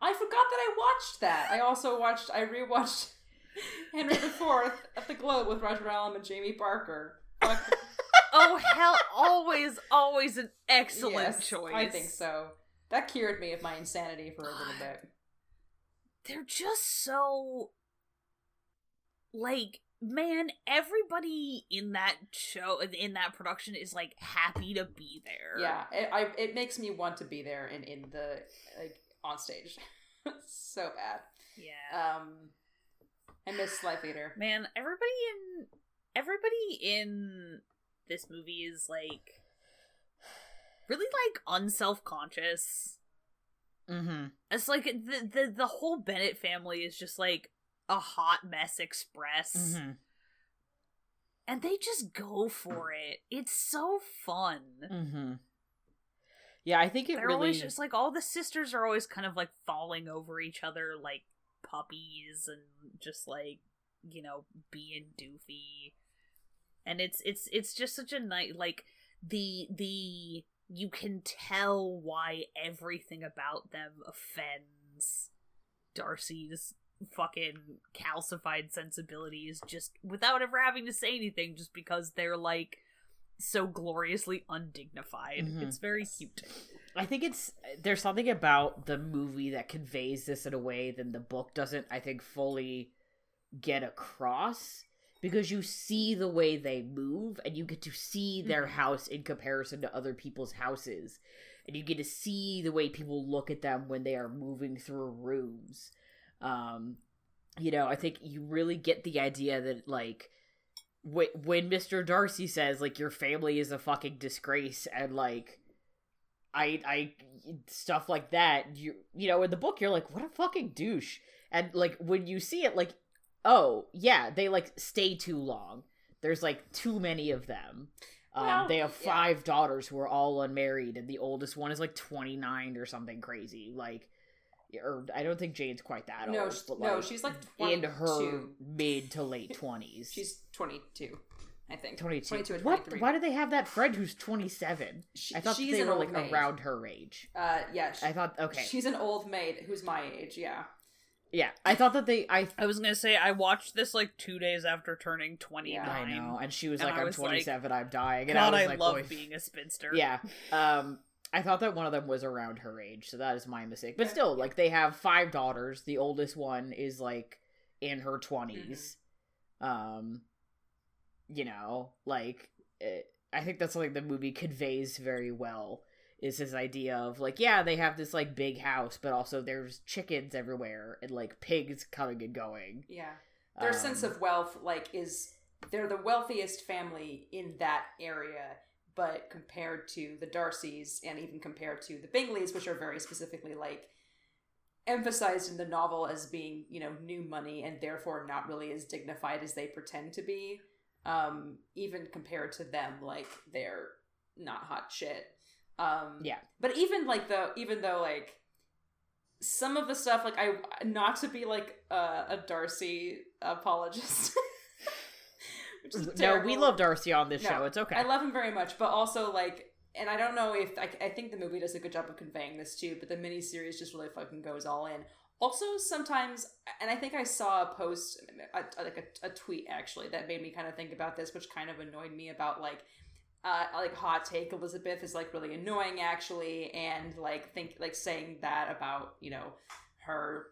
I forgot that I watched that. I also watched. I rewatched [laughs] Henry IV at the Globe with Roger Allam and Jamie Parker. [laughs] Oh hell, always, always an excellent yes, choice. I think so. That cured me of my insanity for a little bit. they're just so like man everybody in that show in that production is like happy to be there Yeah, it, I, it makes me want to be there and in the like on stage. [laughs] so bad. yeah Um, I miss Life Eater. man everybody in everybody in this movie is like really like unself-conscious Mm-hmm. it's like the, the the whole bennet family is just like a hot mess express Mm-hmm. and they just go for it it's so fun Mm-hmm. Yeah, I think it they're really. always just like all the sisters are always kind of like falling over each other like puppies and just like you know being doofy. And it's it's it's just such a night like the the you can tell why everything about them offends darcy's fucking calcified sensibilities just without ever having to say anything just because they're like so gloriously undignified Mhm. it's very cute I think it's there's something about the movie that conveys this in a way that the book doesn't. I think fully get across because you see the way they move and you get to see their Mhm. house in comparison to other people's houses and you get to see the way people look at them when they are moving through rooms um you know i think you really get the idea that like when mr darcy says like your family is a fucking disgrace and like i i stuff like that you you know in the book you're like what a fucking douche. And like when you see it like oh yeah they like stay too long. There's like too many of them. Um, Well, they have yeah. five daughters who are all unmarried and the oldest one is like 29 or something crazy like or i don't think jane's quite that No, old sh- but no, like she's like in her mid to [laughs] late 20s She's 22, I think. 22 22 and what why do they have that friend who's 27 She- i thought she's they were like maid. around her age Uh, yeah. She, i thought okay She's an old maid who's my age, yeah. yeah i thought that they i I was gonna say I watched this like two days after turning twenty Yeah. I know, and she was And like, I "I'm was like, 27, I'm dying," and God, I I, like, love "Oy." being a spinster. Yeah, um, I thought that one of them was around her age, so that is my mistake. But still, like, they have five daughters. The oldest one is like in her 20s. Um, you know, like, it, I think that's something the movie conveys very well. Is this idea of like, yeah, they have this like big house, but also there's chickens everywhere and like pigs coming and going. Yeah. Their sense Um, of wealth, like, is they're the wealthiest family in that area, but compared to the Darcys and even compared to the Bingleys, which are very specifically like emphasized in the novel as being, you know, new money and therefore not really as dignified as they pretend to be. Um, even compared to them, like they're not hot shit. Um, Yeah. But even like the even though like some of the stuff like I not to be like a, a Darcy apologist. [laughs] no, we love Darcy on this No, show. It's okay. I love him very much, but also like, and I don't know if I, I think the movie does a good job of conveying this too, but the miniseries just really fucking goes all in. Also, sometimes, and I think I saw a post, a, a- like a, a tweet actually, that made me kind of think about this, which kind of annoyed me about like, uh, like hot take Elizabeth is like really annoying actually, and like think like saying that about you know her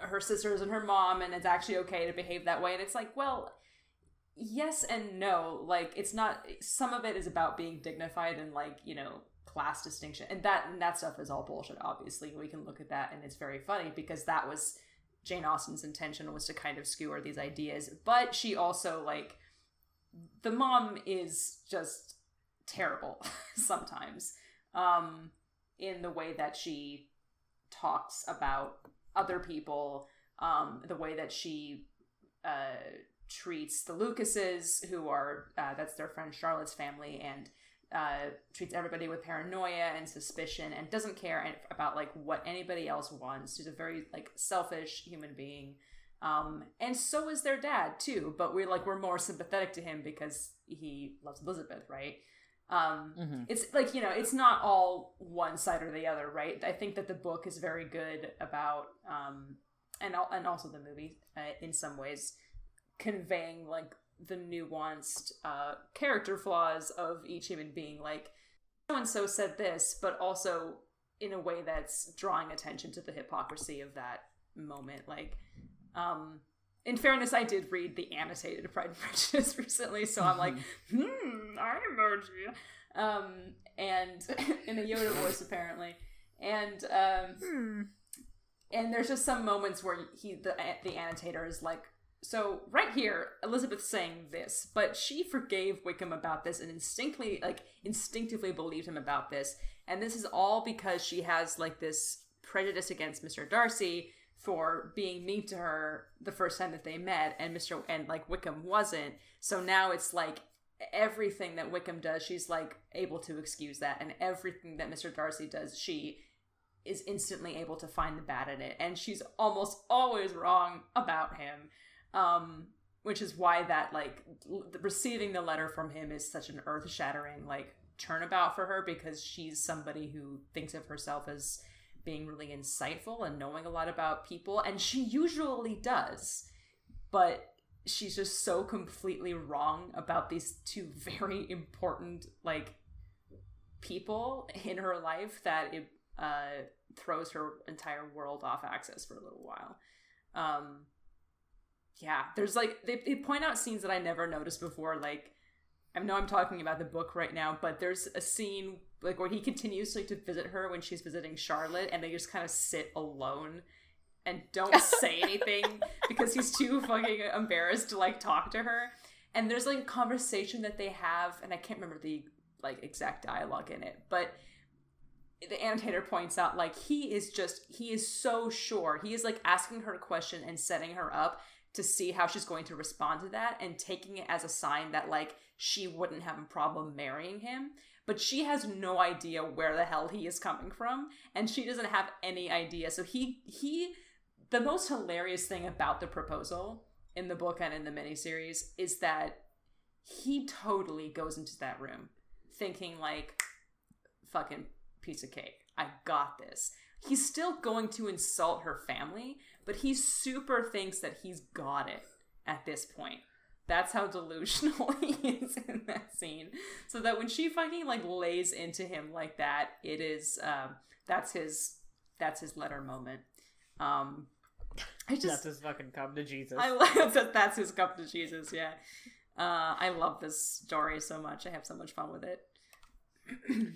her sisters and her mom, and it's actually okay to behave that way, and it's like, well, yes and no. Like it's not some of it is about being dignified and like you know class distinction. And that and that stuff is all bullshit obviously. We can look at that and it's very funny because that was jane austen's intention was to kind of skewer these ideas. But she also like the mom is just terrible [laughs] sometimes um in the way that she talks about other people um the way that she uh treats the Lucases, who are uh, that's their friend Charlotte's family, and uh, treats everybody with paranoia and suspicion, and doesn't care about like what anybody else wants. She's a very like selfish human being, um, and so is their dad too. But we're like we're more sympathetic to him because he loves Elizabeth, right? Um, hmm it's like you know it's not all one side or the other right i think that the book is very good about um and and also the movie uh, in some ways conveying like the nuanced uh character flaws of each human being like so and so said this but also in a way that's drawing attention to the hypocrisy of that moment. Like, um, in fairness, I did read the annotated [laughs] Pride and Prejudice recently, so I'm like, hmm, I emoji. Um, and [laughs] in a Yoda [laughs] voice apparently, and um, Hmm. and there's just some moments where he the the annotator is like so right here elizabeth's saying this but she forgave wickham about this and instinctively like instinctively believed him about this. And this is all because she has like this prejudice against mr darcy for being mean to her the first time that they met and mr and like wickham wasn't. So now it's like everything that wickham does she's like able to excuse that. And everything that mr darcy does she is instantly able to find the bad in it. And she's almost always wrong about him um which is why that like l- receiving the letter from him is such an earth-shattering like turnabout for her because she's somebody who thinks of herself as being really insightful and knowing a lot about people and she usually does but she's just so completely wrong about these two [laughs] very important like people in her life that it uh, throws her entire world off axis for a little while. Um, yeah, there's like they, they point out scenes that I never noticed before. Like I know I'm talking about the book right now, but there's a scene like where he continues like to visit her when she's visiting Charlotte, and they just kind of sit alone and don't [laughs] say anything because he's too fucking embarrassed to like talk to her. And there's like a conversation that they have, and I can't remember the like exact dialogue in it, but the annotator points out like he is just he is so sure he is like asking her a question and setting her up to see how she's going to respond to that and taking it as a sign that like she wouldn't have a problem marrying him but she has no idea where the hell he is coming from and she doesn't have any idea so he he the most hilarious thing about the proposal in the book and in the miniseries is that he totally goes into that room thinking like fucking piece of cake. I got this. He's still going to insult her family, but he super thinks that he's got it at this point. That's how [laughs] delusional he is in that scene. So that when she fucking like lays into him like that, it is um that's his that's his letter moment. Um I just That's his fucking come to Jesus. I love [laughs] that that's his cup to Jesus, yeah. Uh I love this story so much. I have so much fun with it. [clears throat]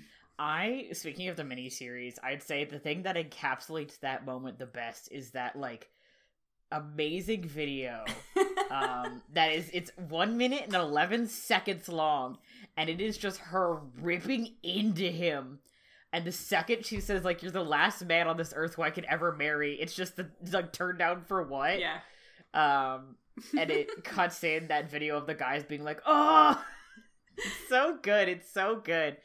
I, speaking of the miniseries, I'd say the thing that encapsulates that moment the best is that like amazing video [laughs] um that is it's one minute and 11 seconds long and it is just her ripping into him. And the second she says like you're the last man on this earth who i could ever marry it's just the like turned down for what? Yeah. um and it [laughs] cuts in that video of the guys being like oh! [laughs] It's so good it's so good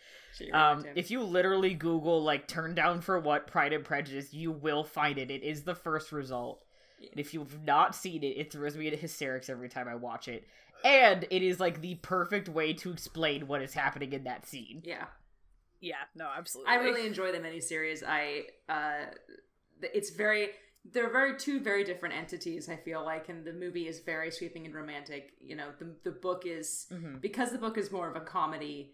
um if you literally google like turn down for what pride and prejudice you will find it it is the first result Yeah. and if you've not seen it it throws me into hysterics every time i watch it and it is like the perfect way to explain what is happening in that scene yeah. Yeah, no, absolutely. I really enjoy the miniseries. I uh it's very they're very two very different entities, I feel like, and the movie is very sweeping and romantic. You know, the the book is Mhm. because the book is more of a comedy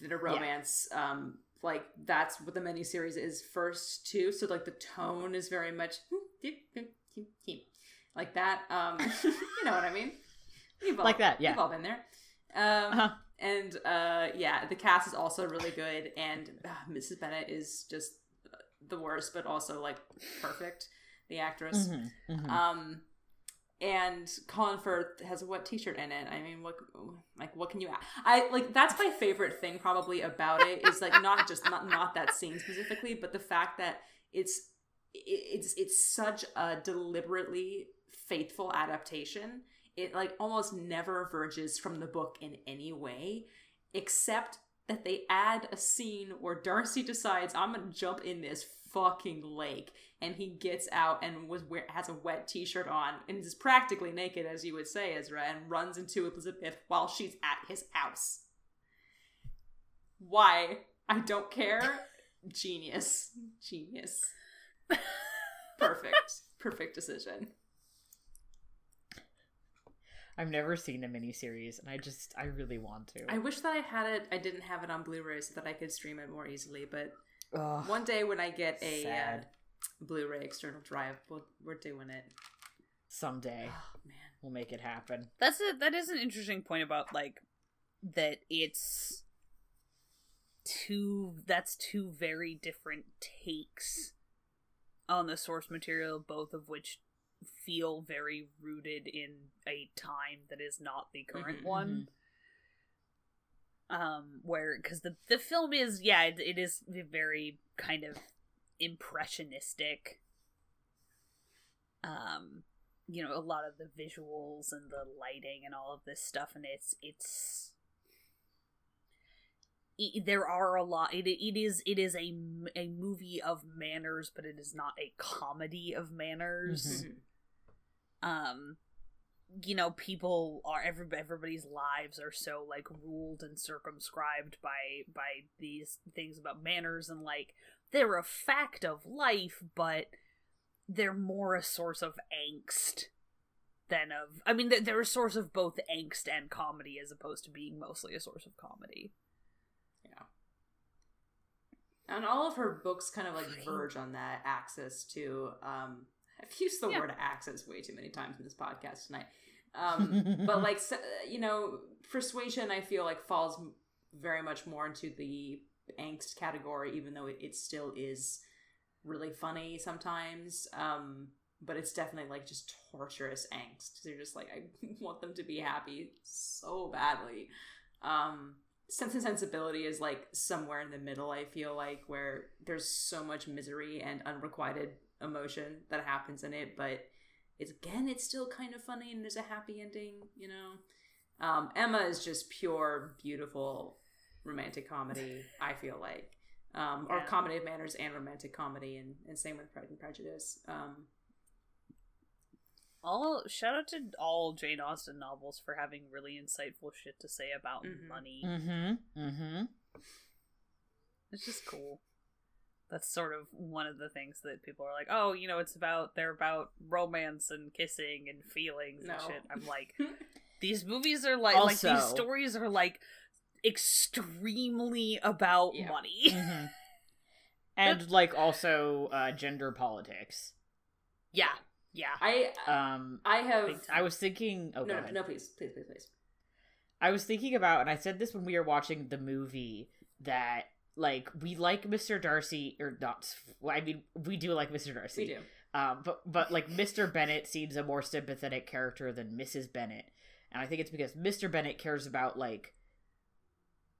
than a romance, um, like that's what the miniseries is first too. So like the tone is very much like that. Um, [laughs] you know what I mean? We've all, Like that, yeah. We've all been there. Um, Uh-huh. and uh, yeah, the cast is also really good, and uh, Mrs. Bennet is just the worst, but also like perfect. The actress. Mhm, mhm. Um, and Colin Firth has a wet T-shirt in it. I mean, what like what can you? I like that's my favorite thing probably about it is like not just not not that scene specifically, but the fact that it's it's it's such a deliberately faithful adaptation. It like almost never verges from the book in any way, except that they add a scene where Darcy decides I'm gonna jump in this fucking lake, and he gets out and was wear- has a wet T-shirt on and is practically naked, as you would say, Ezra, and runs into Elizabeth while she's at his house. Why? I don't care. Genius, genius. [laughs] Perfect, perfect decision. I've never seen the miniseries and i just i really want to I wish that I had it. I didn't have it on Blu-ray so that I could stream it more easily. But Ugh. one day when I get a uh, Blu-ray external drive. We'll, we're doing it. Someday Oh man. we'll make it happen. That's a that is an interesting point about like that it's two that's two very different takes on the source material, both of which feel very rooted in a time that is not the current Mhm, one. Um, where because the the film is yeah it, it is very kind of impressionistic. Um, you know a lot of the visuals and the lighting and all of this stuff and it's it's there are a lot it, it is it is a, a movie of manners but it is not a comedy of manners Mhm. Um you know people are every, everybody's lives are so like ruled and circumscribed by by these things about manners and like they're a fact of life but they're more a source of angst than of i mean they're, they're a source of both angst and comedy as opposed to being mostly a source of comedy Yeah. And all of her books kind of like verge on that axis too. Um, I've used the Yeah. word access way too many times in this podcast tonight. Um, but like you know, persuasion, I feel like falls very much more into the angst category, even though it, it still is really funny sometimes. Um, but it's definitely like just torturous angst. They're just like, I [laughs] want them to be happy so badly. Um, Sense and Sensibility is like somewhere in the middle, I feel like, where there's so much misery and unrequited emotion that happens in it, but it's again, it's still kind of funny and there's a happy ending, you know? Um, Emma is just pure, beautiful romantic comedy, I feel like. Um, or comedy of manners and romantic comedy, and, and same with Pride and Prejudice. Um, all shout out to all jane austen novels for having really insightful shit to say about Mhm. money Mm-hmm. Mm-hmm. It's just cool. That's sort of one of the things that people are like, oh, you know, it's about they're about romance and kissing and feelings and shit. I'm like, [laughs] these movies are like like these stories are like extremely about Yeah. money. [laughs] Mm-hmm. and like also uh, gender politics. yeah, yeah. I Um, I have I was thinking. Oh, no, no ahead. no please please please please I was thinking about, and I said this when we were watching the movie that like we like Mr. Darcy or not. I mean, we do like Mr. Darcy. we do Um, but but like Mr. Bennet seems a more sympathetic character than Mrs. Bennet, and I think it's because Mr. Bennet cares about like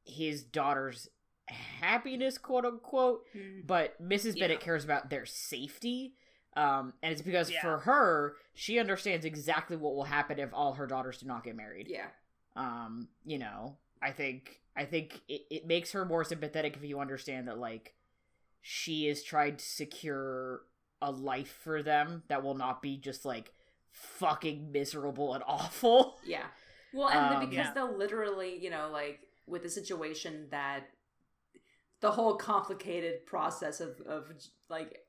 his daughter's happiness, quote unquote, but Mrs. Yeah. Bennet cares about their safety. Um, and it's because Yeah. for her, she understands exactly what will happen if all her daughters do not get married. yeah Um, you know, I think I think it, it makes her more sympathetic if you understand that like she is trying to secure a life for them that will not be just like fucking miserable and [laughs] awful. Yeah. Well, and Um, because Yeah. they'll literally, you know, like with the situation that the whole complicated process of of like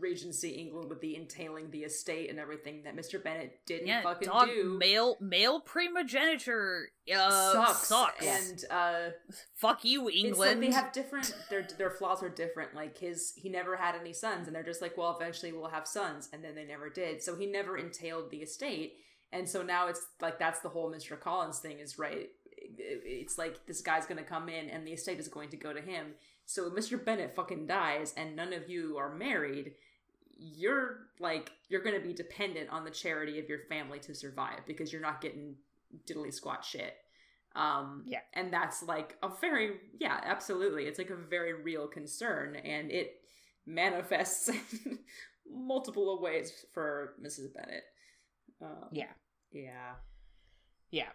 Regency England with the entailing the estate and everything that Mr. Bennet didn't Yeah, fucking dog, do male male primogeniture uh, sucks. sucks. And uh Fuck you, it's England. like they have different their their flaws are different. Like his he never had any sons and they're just like, well, eventually we'll have sons and then they never did. So he never entailed the estate. And so now it's like that's the whole Mr. Collins thing is right. It's like this guy's going to come in and the estate is going to go to him. So Mr. Bennet fucking dies and none of you are married. You're like you're going to be dependent on the charity of your family to survive because you're not getting diddly squat shit. Um, Yeah. and that's like a very yeah, absolutely. It's like a very real concern, and it manifests in [laughs] multiple ways for Mrs. Bennet. Um, Yeah. yeah, Yeah.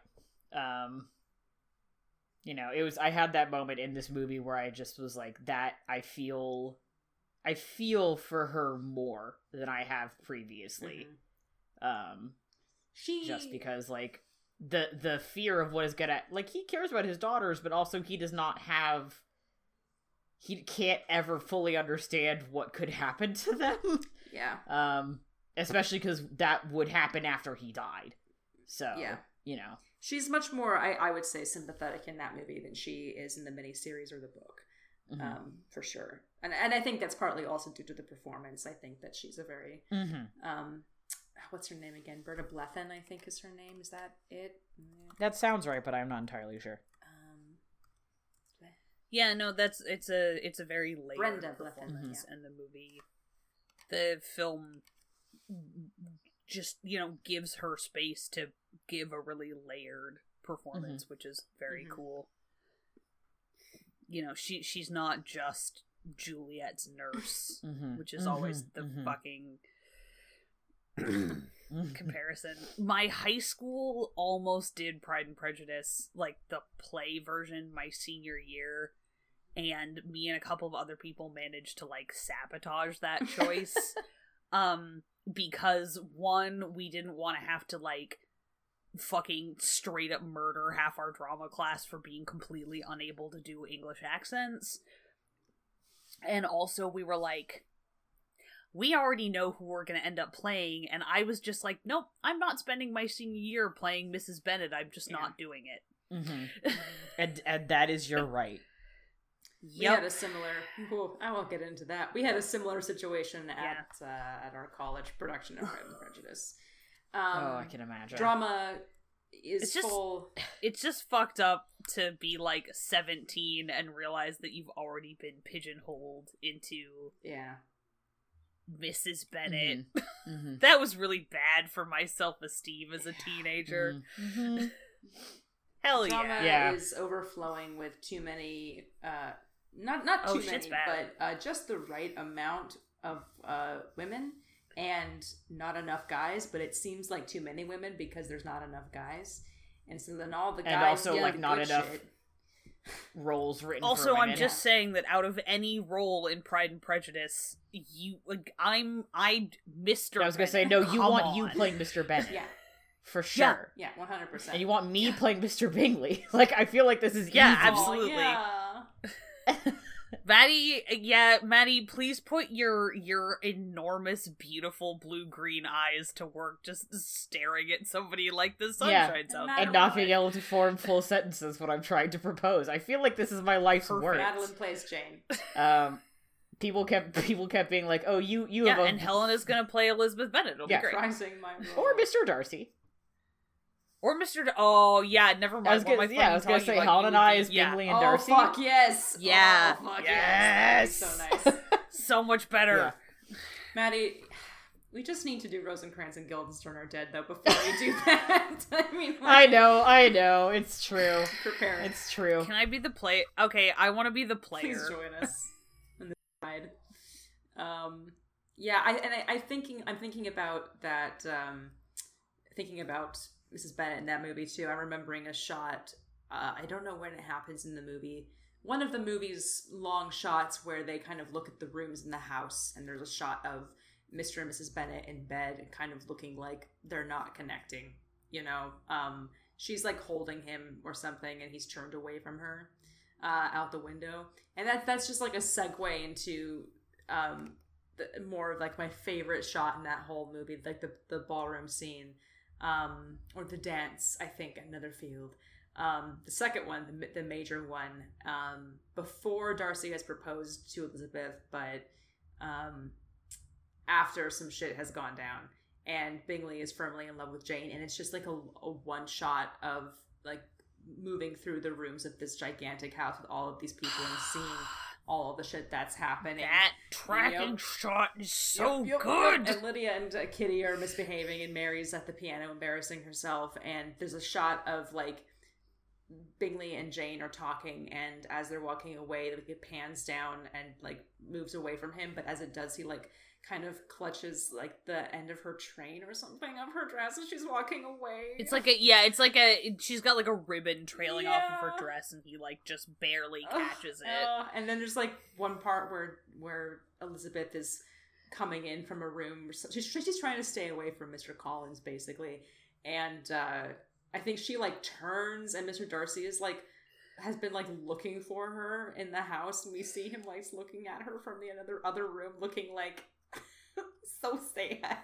Um you know, it was I had that moment in this movie where I just was like that I feel I feel for her more than I have previously. Mhm. Um She just because like the the fear of what is gonna like he cares about his daughters but also he does not have he can't ever fully understand what could happen to them yeah, [laughs] um especially because that would happen after he died so Yeah. you know she's much more I, I would say sympathetic in that movie than she is in the miniseries or the book. Mhm. um, for sure. And and I think that's partly also due to the performance. I think that she's a very Mhm. um, what's her name again? Berta Blethyn, I think is her name. Is that it? Mm, That sounds right, but I'm not entirely sure. Um, Yeah, no, that's it's a it's a very layered Brenda Blethyn, performance, yeah. and the movie, the film, just you know gives her space to give a really layered performance, which is very Mhm. cool. You know, she she's not just Juliet's nurse, Mhm. which is always Mhm. the Mhm. fucking [clears throat] comparison. My high school almost did Pride and Prejudice, like the play version, my senior year, and me and a couple of other people managed to like sabotage that [laughs] choice. um, because one, we didn't want to have to like fucking straight up murder half our drama class for being completely unable to do English accents. And also, we were like, we already know who we're going to end up playing and i was just like nope i'm not spending my senior year playing mrs bennet i'm just Yeah. not doing it Mhm. [laughs] and and that is your right. We had a similar. Whoa, I won't get into that. We had a similar situation at uh, at our college production of Pride and Prejudice. Um, oh, I can imagine. drama is It's just- full. [sighs] it's just fucked up to be like 17 and realize that you've already been pigeonholed into Yeah, mrs bennet Mhm. [laughs] that was really bad for my self-esteem as a teenager Mhm. [laughs] hell drama yeah Yeah. is overflowing with too many. Uh, not not Oh, too shit's many, bad. but uh, just the right amount of uh, women and not enough guys. But it seems like too many women because there's not enough guys, and so then all the guys And also, get like, not good enough shit. Roles written. also for i'm women. just saying that out of any role in pride and prejudice you like i'm i mr I was gonna say no. You Come want you playing Mr. Bennet [laughs] Yeah, for sure, yeah, one hundred percent. and you want me playing Mr. Bingley. [laughs] Like I feel like this is Yeah, easy. Oh, absolutely. yeah. [laughs] Maddie, yeah, Maddie, please put your your enormous, beautiful blue green eyes to work, just staring at somebody like the sun Yeah. shines out. And there. and not being able to form full sentences. What I'm trying to propose. I feel like this is my life's Perfect. work. Madeline plays Jane. [laughs] Um, people kept people kept being like, "Oh, you you yeah, have a and Helen is gonna play Elizabeth Bennet. It'll Yeah. be great. Reprising my role. or Mr. Darcy." Or Mr. D- oh yeah, never mind. I was gonna, yeah, I was gonna say talking Helen about? and You I would as be- yeah. Bingley and oh Darcy. fuck yes! Yeah. Oh, fuck Yes. yes! That'd be so nice. [laughs] so much better. Yeah. Maddie, we just need to do Rosencrantz and Guildenstern are dead though before we do that. [laughs] I mean, I know, I know, it's true, Prepare. it's true. Can I be the play? Okay, I want to be the player. Please join us on this side. Um, yeah, I and I, I thinking I'm thinking about that. Um, thinking about Mrs. Bennet in that movie too. I'm remembering a shot. Uh, I don't know when it happens in the movie. One of the movie's long shots where they kind of look at the rooms in the house, and there's a shot of Mr. and Mrs. Bennet in bed, and kind of looking like they're not connecting. You know, um, she's like holding him or something, and he's turned away from her uh, out the window, and that that's just like a segue into um, the, more of like my favorite shot in that whole movie, like the the ballroom scene, um, or the dance. I think at Netherfield. Um, the second one, the, the major one, um, before Darcy has proposed to Elizabeth, but um, after some shit has gone down, and Bingley is firmly in love with Jane, and it's just like a, a one shot of like moving through the rooms of this gigantic house with all of these people and seeing [sighs] [sighs] all of the shit that's happening. That tracking Yep. shot is so Yep, yep, good. And Lydia and uh, Kitty are misbehaving, and Mary's at the piano embarrassing herself. And there's a shot of like Bingley and Jane are talking, and as they're walking away, like it pans down and like moves away from him. But as it does, he like kind of clutches like the end of her train or something of her dress as she's walking away. It's like a yeah, it's like a she's got like a ribbon trailing off of her dress, and he like just barely catches it. uh, and then there's like one part where where Elizabeth is coming in from a room. She's she's trying to stay away from Mr. Collins basically, and uh, I think she like turns, and Mr. Darcy is like has been like looking for her in the house, and we see him like looking at her from the other other room, looking like [laughs] so sad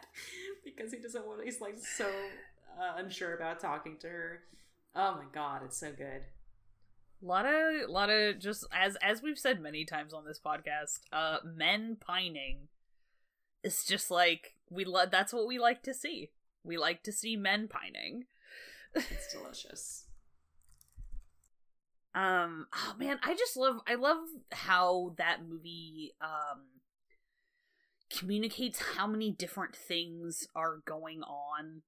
because he doesn't want. He's like so uh, unsure about talking to her. Oh my god, it's so good. A lot of, lot of just as as we've said many times on this podcast, uh, men pining. It's just like we love. That's what we like to see. We like to see men pining. It's delicious. um. Oh man, I just love. I love how that movie um communicates how many different things are going on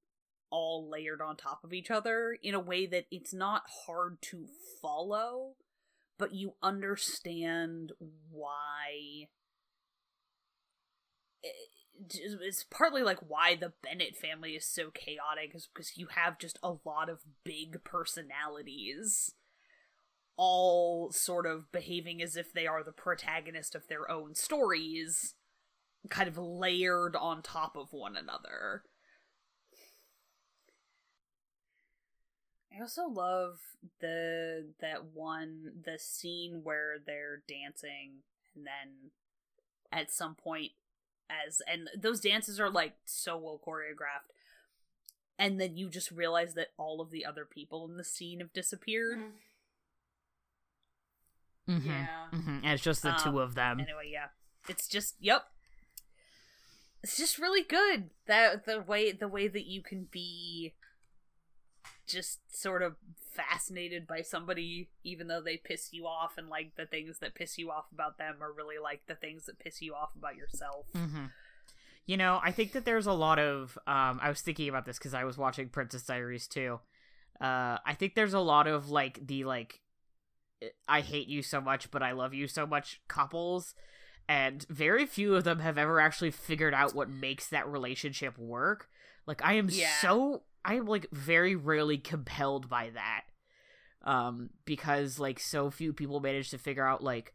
all layered on top of each other in a way that it's not hard to follow, but you understand why. Eh, it's partly like why the Bennet family is so chaotic, is because you have just a lot of big personalities all sort of behaving as if they are the protagonist of their own stories, kind of layered on top of one another. I also love the that one the scene where they're dancing and then at some point as and those dances are like so well choreographed and then you just realize that all of the other people in the scene have disappeared. Mm-hmm. Yeah. Mm-hmm. And it's just the Um, two of them. Anyway, yeah. It's just yep. It's just really good. That the way the way that you can be just sort of fascinated by somebody even though they piss you off and like the things that piss you off about them are really like the things that piss you off about yourself. Mm-hmm. You know, I think that there's a lot of. Um, I was thinking about this because I was watching Princess Diaries too. Uh, I think there's a lot of like the like, I hate you so much, but I love you so much couples, and very few of them have ever actually figured out what makes that relationship work. Like, I am Yeah. so I am like very rarely compelled by that, um, because like so few people manage to figure out like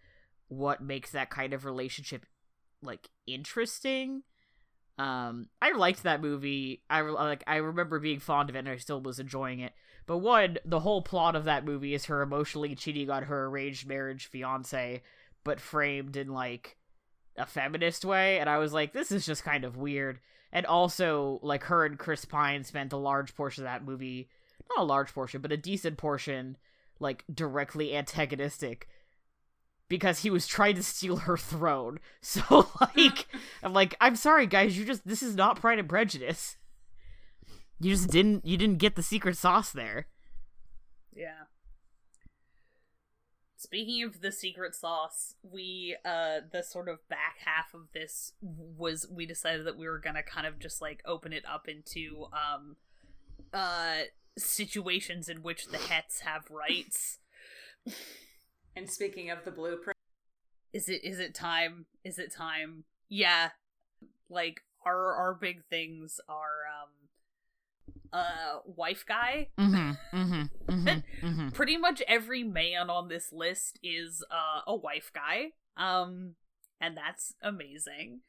what makes that kind of relationship like interesting um i liked that movie i like i remember being fond of it and i still was enjoying it but one the whole plot of that movie is her emotionally cheating on her arranged marriage fiance but framed in like a feminist way and i was like this is just kind of weird and also like her and chris pine spent a large portion of that movie not a large portion but a decent portion like directly antagonistic because he was trying to steal her throne. [laughs] So like I'm like, I'm sorry guys, you just this is not Pride and Prejudice. You just didn't you didn't get the secret sauce there. Yeah. Speaking of the secret sauce, we uh the sort of back half of this was we decided that we were to kind of just like open it up into um uh situations in which the hets have rights. [laughs] And speaking of the blueprint, Is it is it time? Is it time? Yeah. Like our our big things are um uh wife guy Mm-hmm. Mm-hmm. Mm-hmm. mm-hmm. [laughs] pretty much every man on this list is uh, a wife guy um and that's amazing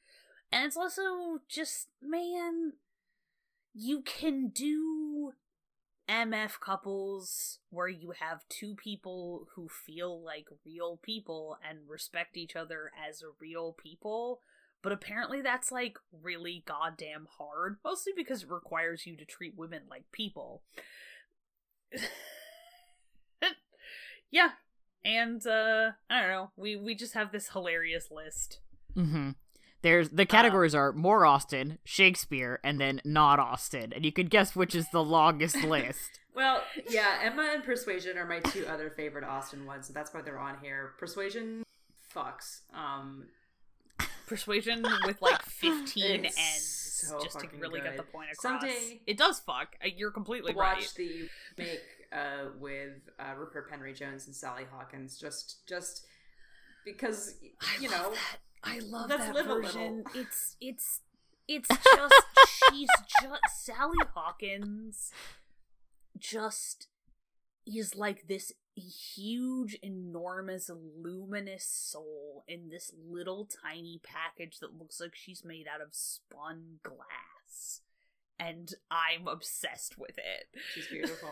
and it's also just man you can do mf couples where you have two people who feel like real people and respect each other as real people but apparently that's like really goddamn hard mostly because it requires you to treat women like people [laughs] yeah and uh i don't know we we just have this hilarious list Mm-hmm. There's the categories are more Austen, Shakespeare, and then not Austen, and you can guess which is the longest [laughs] list. well, yeah, Emma and Persuasion are my two other favorite Austen ones, so that's why they're on here. Persuasion fucks. Um, persuasion with like [laughs] 15 It's ends so just to really get the point across. Someday- it does fuck. You're completely watch right. the make uh, with uh, Rupert Penry-Jones and Sally Hawkins, just just because you love know that. I love that version. It's it's it's [laughs] just she's just Sally Hawkins just is like this huge enormous luminous soul in this little tiny package that looks like she's made out of spun glass and I'm obsessed with it. she's beautiful.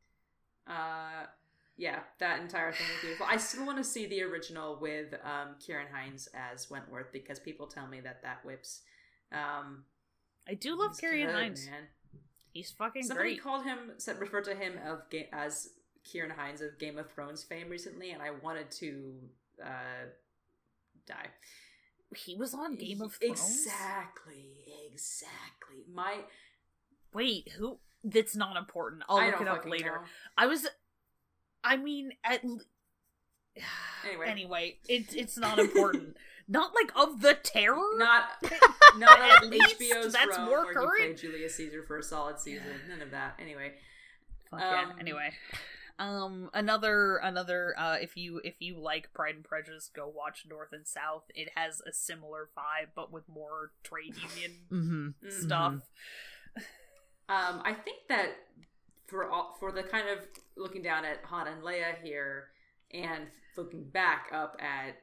[laughs] uh, yeah, that entire thing is beautiful. I still want to see the original with um, Ciarán Hinds as Wentworth because people tell me that that whips. Um, I do love Ciarán Hinds. man. He's fucking Somebody great. called him, said referred to him of as Ciarán Hinds of Game of Thrones fame recently, and I wanted to uh, die. He was on Game of Thrones. Exactly, exactly. My Wait, who? That's not important. I'll I look it up later. know. I was. I mean, at. l- [sighs] Anyway. anyway, it's it's not important. [laughs] not like of the terror. Not [laughs] not At on least HBO's that's Rome more current. Julius Caesar for a solid season. [sighs] None of that. Anyway, Fuck yeah. Um, Anyway, um, another another uh, if you if you like Pride and Prejudice, go watch North and South. It has a similar vibe, but with more trade union [laughs] Mm-hmm. Mhm. stuff. Um, I think that for all, for the kind of looking down at Han and Leia here, and looking back up at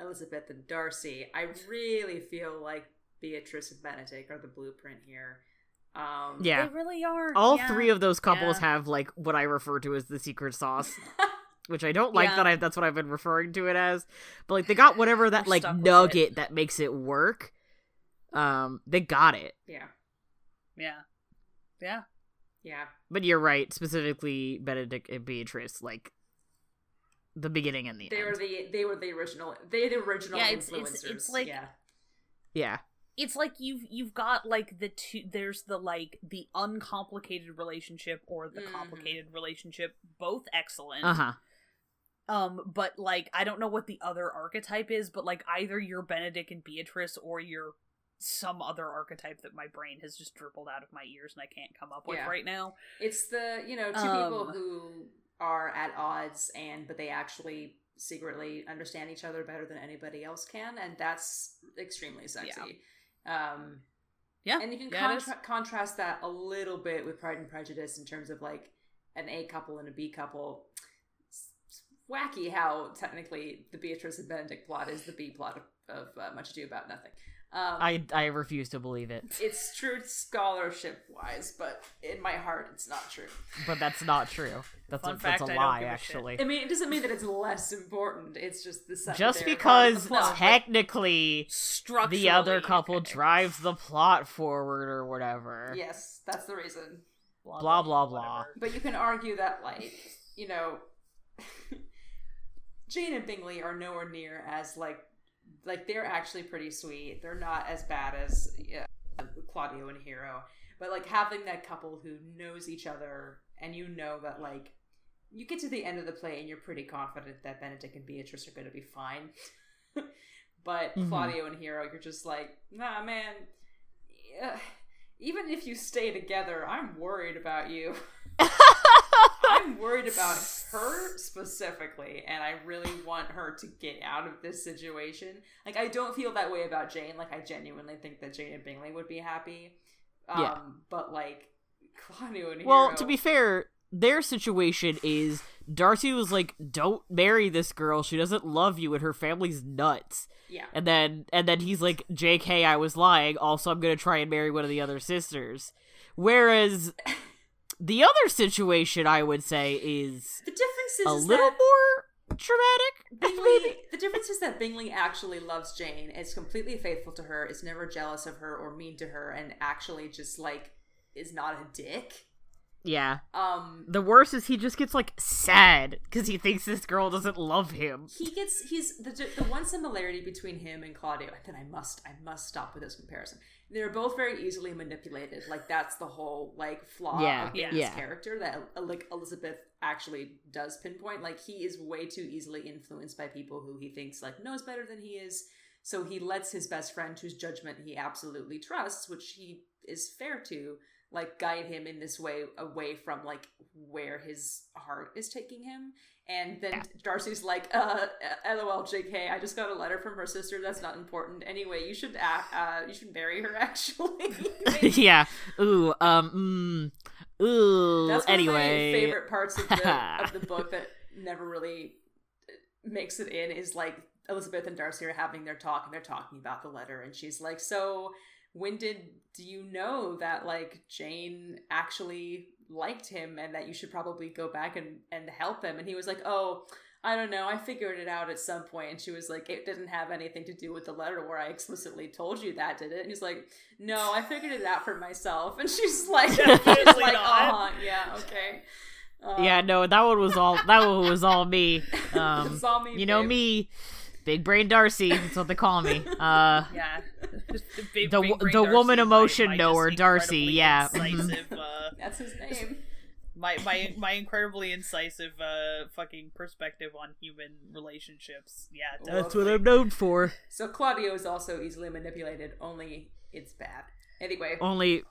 Elizabeth and Darcy, I really feel like Beatrice and Benedick are the blueprint here. Um, Yeah. They really are. All yeah. three of those couples Yeah. have like what I refer to as the secret sauce, [laughs] which I don't like Yeah. that I that's what I've been referring to it as. But like they got whatever [laughs] that like nugget that makes it work. Um, they got it. yeah, Yeah, yeah. yeah. But you're right, specifically Benedick and Beatrice, like the beginning and the They end. They were the they were the original. They the original Yeah, it's- influencers. it's- it's like- yeah, yeah. It's like you've you've got like the two. There's the like the uncomplicated relationship or the Mhm. complicated relationship. Both excellent. Uh huh. Um, but like I don't know what the other archetype is, but like either you're Benedick and Beatrice or you're some other archetype that my brain has just dribbled out of my ears and I can't come up with Yeah. right now. it's the you know two people Um, who are at odds and but they actually secretly understand each other better than anybody else can, and that's extremely sexy. Um, Yeah, and you can yeah, contra- contrast that a little bit with Pride and Prejudice in terms of like an A couple and a B couple. It's wacky how technically the Beatrice and Benedick plot is the B plot of, of uh, Much Ado About Nothing. Um, I I refuse to believe it, it's true scholarship wise, but in my heart, it's not true. but that's not true. That's Fun a, fact, a I don't lie, give actually. I mean, it doesn't mean that it's less important. It's just the secondary Just because the plot. technically the other couple okay. drives the plot forward or whatever. yes, that's the reason. Blah, blah, blah. whatever. But you can argue that, like, you know, [laughs] Jane and Bingley are nowhere near as like, like they're actually pretty sweet. They're not as bad as yeah, Claudio and Hero, but like having that couple who knows each other and you know that like you get to the end of the play and you're pretty confident that Benedick and Beatrice are going to be fine. [laughs] but Mhm. Claudio and Hero, you're just like, nah, man. yeah, Even if you stay together, I'm worried about you. [laughs] I'm worried about her specifically, and I really want her to get out of this situation. Like, I don't feel that way about Jane. Like, I genuinely think that Jane and Bingley would be happy. Um, Yeah. But, like, [laughs] Claudio and Well, Hero- to be fair, their situation is Darcy was like, "Don't marry this girl. She doesn't love you, and her family's nuts." yeah. And then, and then he's like, "J.K. I was lying. Also, I'm gonna try and marry one of the other sisters." Whereas [laughs] the other situation, I would say, is The difference is, a is little more dramatic. Bingley, the difference is that Bingley actually loves Jane, is completely faithful to her, is never jealous of her or mean to her, and actually just, like, is not a dick. Yeah. Um, The worst is he just gets like sad because he thinks this girl doesn't love him. he gets he's the the one similarity between him and Claudio. And then I must I must stop with this comparison. They're both very easily manipulated. Like that's the whole like flaw Yeah, of Bingley's yeah. character that uh, like Elizabeth actually does pinpoint. Like he is way too easily influenced by people who he thinks like knows better than he is. So he lets his best friend, whose judgment he absolutely trusts, which he is fair to, like guide him in this way away from like where his heart is taking him. And then Yeah. Darcy's like, uh, lol, JK, I just got a letter from her sister. That's not important. Anyway, you should, uh, uh you should marry her, [laughs] actually. [laughs] yeah. Ooh. Um. Mm, ooh. That's one anyway. of my favorite parts of the, of [laughs] the book that never really makes it in is like Elizabeth and Darcy are having their talk and they're talking about the letter and she's like, "So when did do you know that like Jane actually liked him and that you should probably go back and and help him?" And he was like, "Oh, I don't know. I figured it out at some point." And she was like, "It didn't have anything to do with the letter where I explicitly told you that, did it?" And he's like, "No, I figured it out for myself." [laughs] And she's like, she's [laughs] Definitely like, not. "Uh-huh, yeah, okay." yeah, no, that one was all that one was all me. [laughs] Um, It's all me, you know babe. me, big brain Darcy. That's what they call me. [laughs] Uh, Yeah. the big, The big the Darcy, woman my- emotion my knower, Darcy, yeah, mhm. Incisive, uh, That's his name. my my my incredibly incisive uh fucking perspective on human relationships. Yeah, that's what I'm known for. So Claudio is also easily manipulated, only it's bad. Anyway, Only,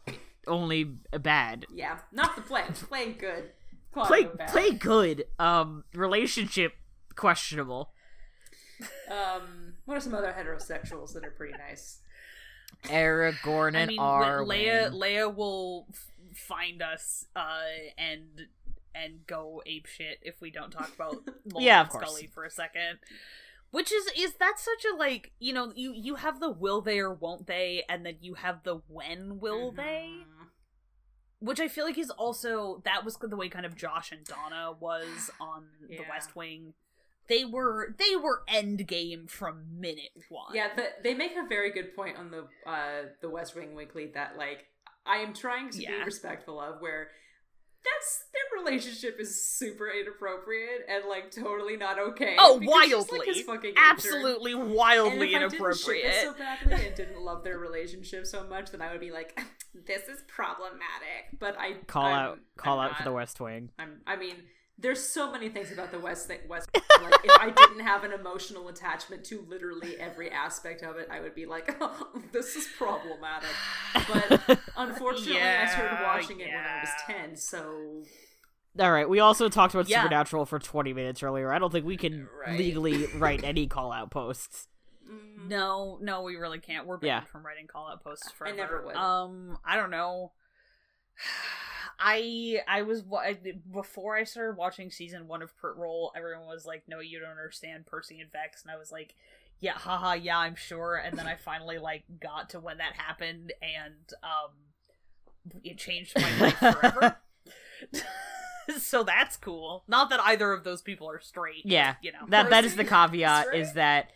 only bad. yeah, not the play. Play good. Claudio Play, bad. play good. Um, relationship questionable. Um, what are some other heterosexuals that are pretty nice? Aragorn I and mean, Arwen. Leia Leia will f- find us uh and and go ape shit if we don't talk about [laughs] Mulder Yeah, of and course. For a second. Which is is that such a like you know you you have the will they or won't they and then you have the when will they Mhm. which I feel like is also that was the way kind of Josh and Donna was on the West Wing. They were they were end game from minute one. Yeah, the, they make a very good point on the uh, the West Wing Weekly that like I am trying to be respectful of where that's their relationship is super inappropriate and like totally not okay. Oh, because she's, wildly, like, his fucking intern. absolutely And wildly if I didn't ship inappropriate. it so [laughs] badly and didn't love their relationship so much, then I would be like, [laughs] "This is problematic." But I call I'm- out, call I'm out for the West Wing. I'm, I mean, there's so many things about the West thing, West. Like, if I didn't have an emotional attachment to literally every aspect of it, I would be like, [laughs] "This is problematic." But [laughs] unfortunately, I started watching it when I was ten, so All right, we also talked about Yeah. Supernatural for 20 minutes earlier. I don't think we can Right. legally [laughs] write any call out posts. mm, No, no, we really can't. We're banned Yeah. from writing call out posts I never would. Um, I don't know. [sighs] I I was wa- I- before I started watching season one of Crit Role. Everyone was like, "No, you don't understand Percy and Vex," and I was like, "Yeah, haha, yeah, I'm sure." And then I finally like got to when that happened, and um, it changed my life forever. [laughs] [laughs] so that's cool. Not that either of those people are straight. Yeah, you know. that that is the caveat straight? is that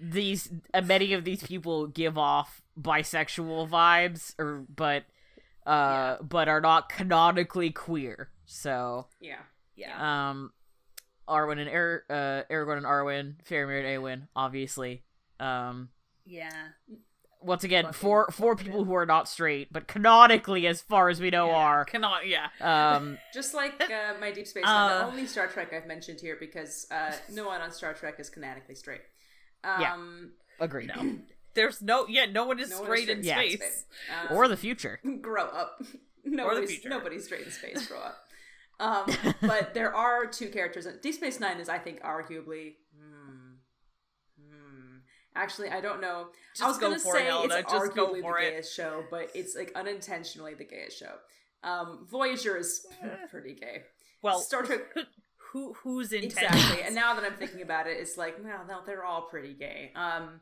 these uh, many of these people give off bisexual vibes or but uh but are not canonically queer. So, yeah. yeah. um Arwen and er- uh Aragorn and Arwen, Faramir and Eowyn, obviously. Um yeah. once again, Fucking four four people yeah. who are not straight, but canonically as far as we know yeah. are. Cannot. Yeah. Um [laughs] Just like uh, my Deep Space Uh. The only Star Trek I've mentioned here because uh, no one on Star Trek is canonically straight. Um, Yeah. agreed. [clears throat] No. There's no. Yeah. No one is no one straight is in Yeah. space. Uh, Or the future. [laughs] grow up. [laughs] Nobody's, future. nobody's straight in space. Grow up. Um, [laughs] but there are two characters. in Deep Space Nine is, I think, arguably. Hmm, hmm. Actually, I don't know. I was go gonna for say it, it's Just go arguably for the it. gayest show, but it's like unintentionally the gayest show. Um, Voyager is pretty gay. Well, Star Trek who who's in exactly. And now that I'm thinking about it, it's like no, no, they're all pretty gay. Um,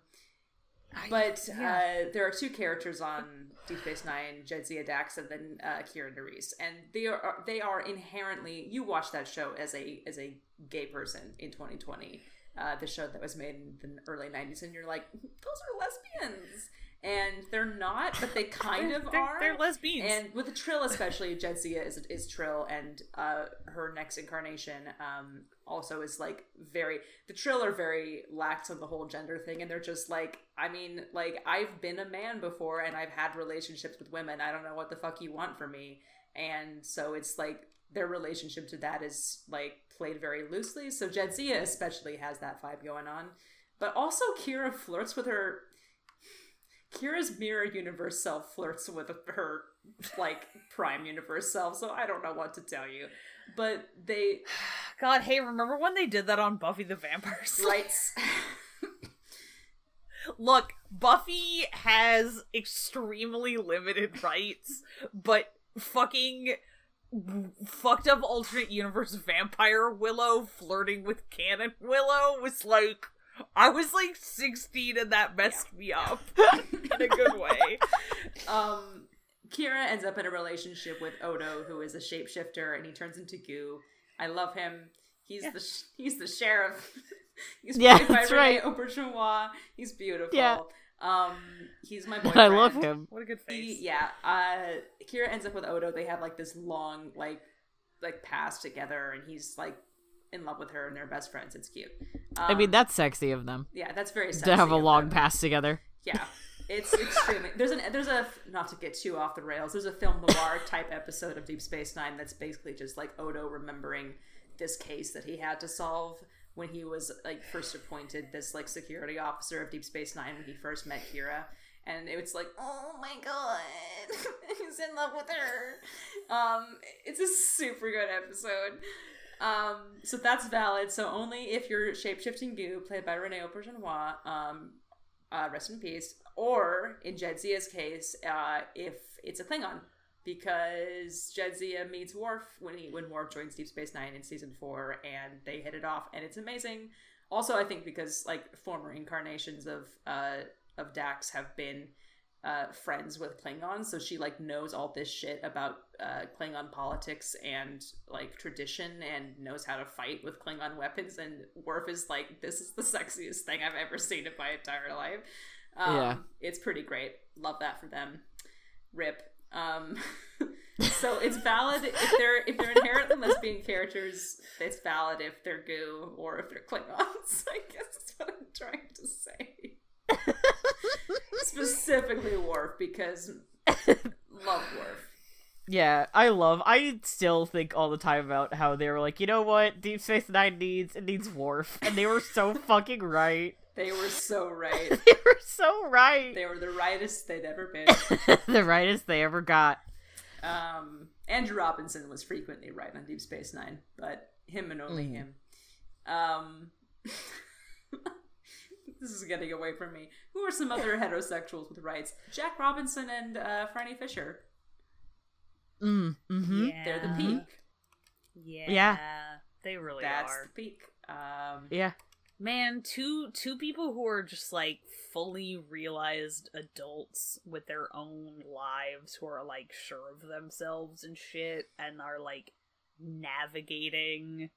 but uh, there are two characters on Deep Space Nine: Jadzia Dax and then uh, Kira Nerys, and they are they are inherently. You watch that show as a as a gay person in 2020. Uh, the show that was made in the early 90s, and you're like, those are lesbians, and they're not, but they [laughs] kind of they're, are. They're lesbians. And with the Trill, especially, Jadzia is is Trill, and uh, her next incarnation um, also is like very. The Trill are very lax on the whole gender thing, and they're just like, I mean, like I've been a man before, and I've had relationships with women. I don't know what the fuck you want from me, and so it's like their relationship to that is like played very loosely. So Jadzia especially has that vibe going on, but also Kira flirts with her Kira's mirror universe self flirts with her like prime universe self, so I don't know what to tell you. But they [sighs] God, hey, remember when they did that on Buffy the Vampire Slayer? [laughs] Look, Buffy has extremely limited rights, but fucking fucked up alternate universe vampire Willow flirting with canon Willow was like I was like 16 and that messed me up [laughs] in a good way. um Kira ends up in a relationship with Odo, who is a shapeshifter, and he turns into goo. I love him. He's the sh- he's the sheriff. [laughs] he's Yeah, played by that's Rene. Auberjonois. He's beautiful. Yeah. Um, he's my boyfriend. [laughs] I love him. What a good face. He, yeah, uh, Kira ends up with Odo. They have like this long, like like past together, and he's like in love with her, and they're best friends. It's cute. I mean, Um, that's sexy of them yeah, that's very to have a long pass together. Yeah, [laughs] it's extremely. There's an there's a not to get too off the rails. There's a film noir [laughs] type episode of Deep Space Nine that's basically just like Odo remembering this case that he had to solve when he was like first appointed this like security officer of Deep Space Nine when he first met Kira. And it's like, oh my god, [laughs] he's in love with her. Um, it's a super good episode. Um, so that's valid. So only if you're shapeshifting goo, played by Rene Auberjonois, um, uh, rest in peace, or in Jadzia's case, uh, if it's a Klingon, because Jadzia meets Worf when he when Worf joins Deep Space Nine in season four, and they hit it off, and it's amazing. Also, I think because like former incarnations of uh, of Dax have been uh, friends with Klingons, so she like knows all this shit about uh, Klingon politics and like tradition, and knows how to fight with Klingon weapons. And Worf is like, this is the sexiest thing I've ever seen in my entire life. Um, Yeah. it's pretty great. Love that for them. Rip. Um, [laughs] so it's valid if they're if they're inherently lesbian characters. It's valid if they're goo or if they're Klingons. [laughs] I guess that's what I'm trying to say. [laughs] Specifically Worf because love Worf. Yeah, I love. I still think all the time about how they were like, you know what, Deep Space Nine needs it needs Worf, and they were so [laughs] fucking right. They were so right. [laughs] They were so right. They were the rightest they'd ever been. the rightest they ever got. Um, Andrew Robinson was frequently right on Deep Space Nine, but him and only Mm. him. Um, this is getting away from me. Who are some other [laughs] heterosexuals with rights? Jack Robinson and uh, Phryne Fisher. Mm, mm-hmm. Yeah. They're the peak. Yeah. Yeah. They really That's are. the peak. Um, Yeah. Man, two two people who are just like fully realized adults with their own lives who are like sure of themselves and shit and are like navigating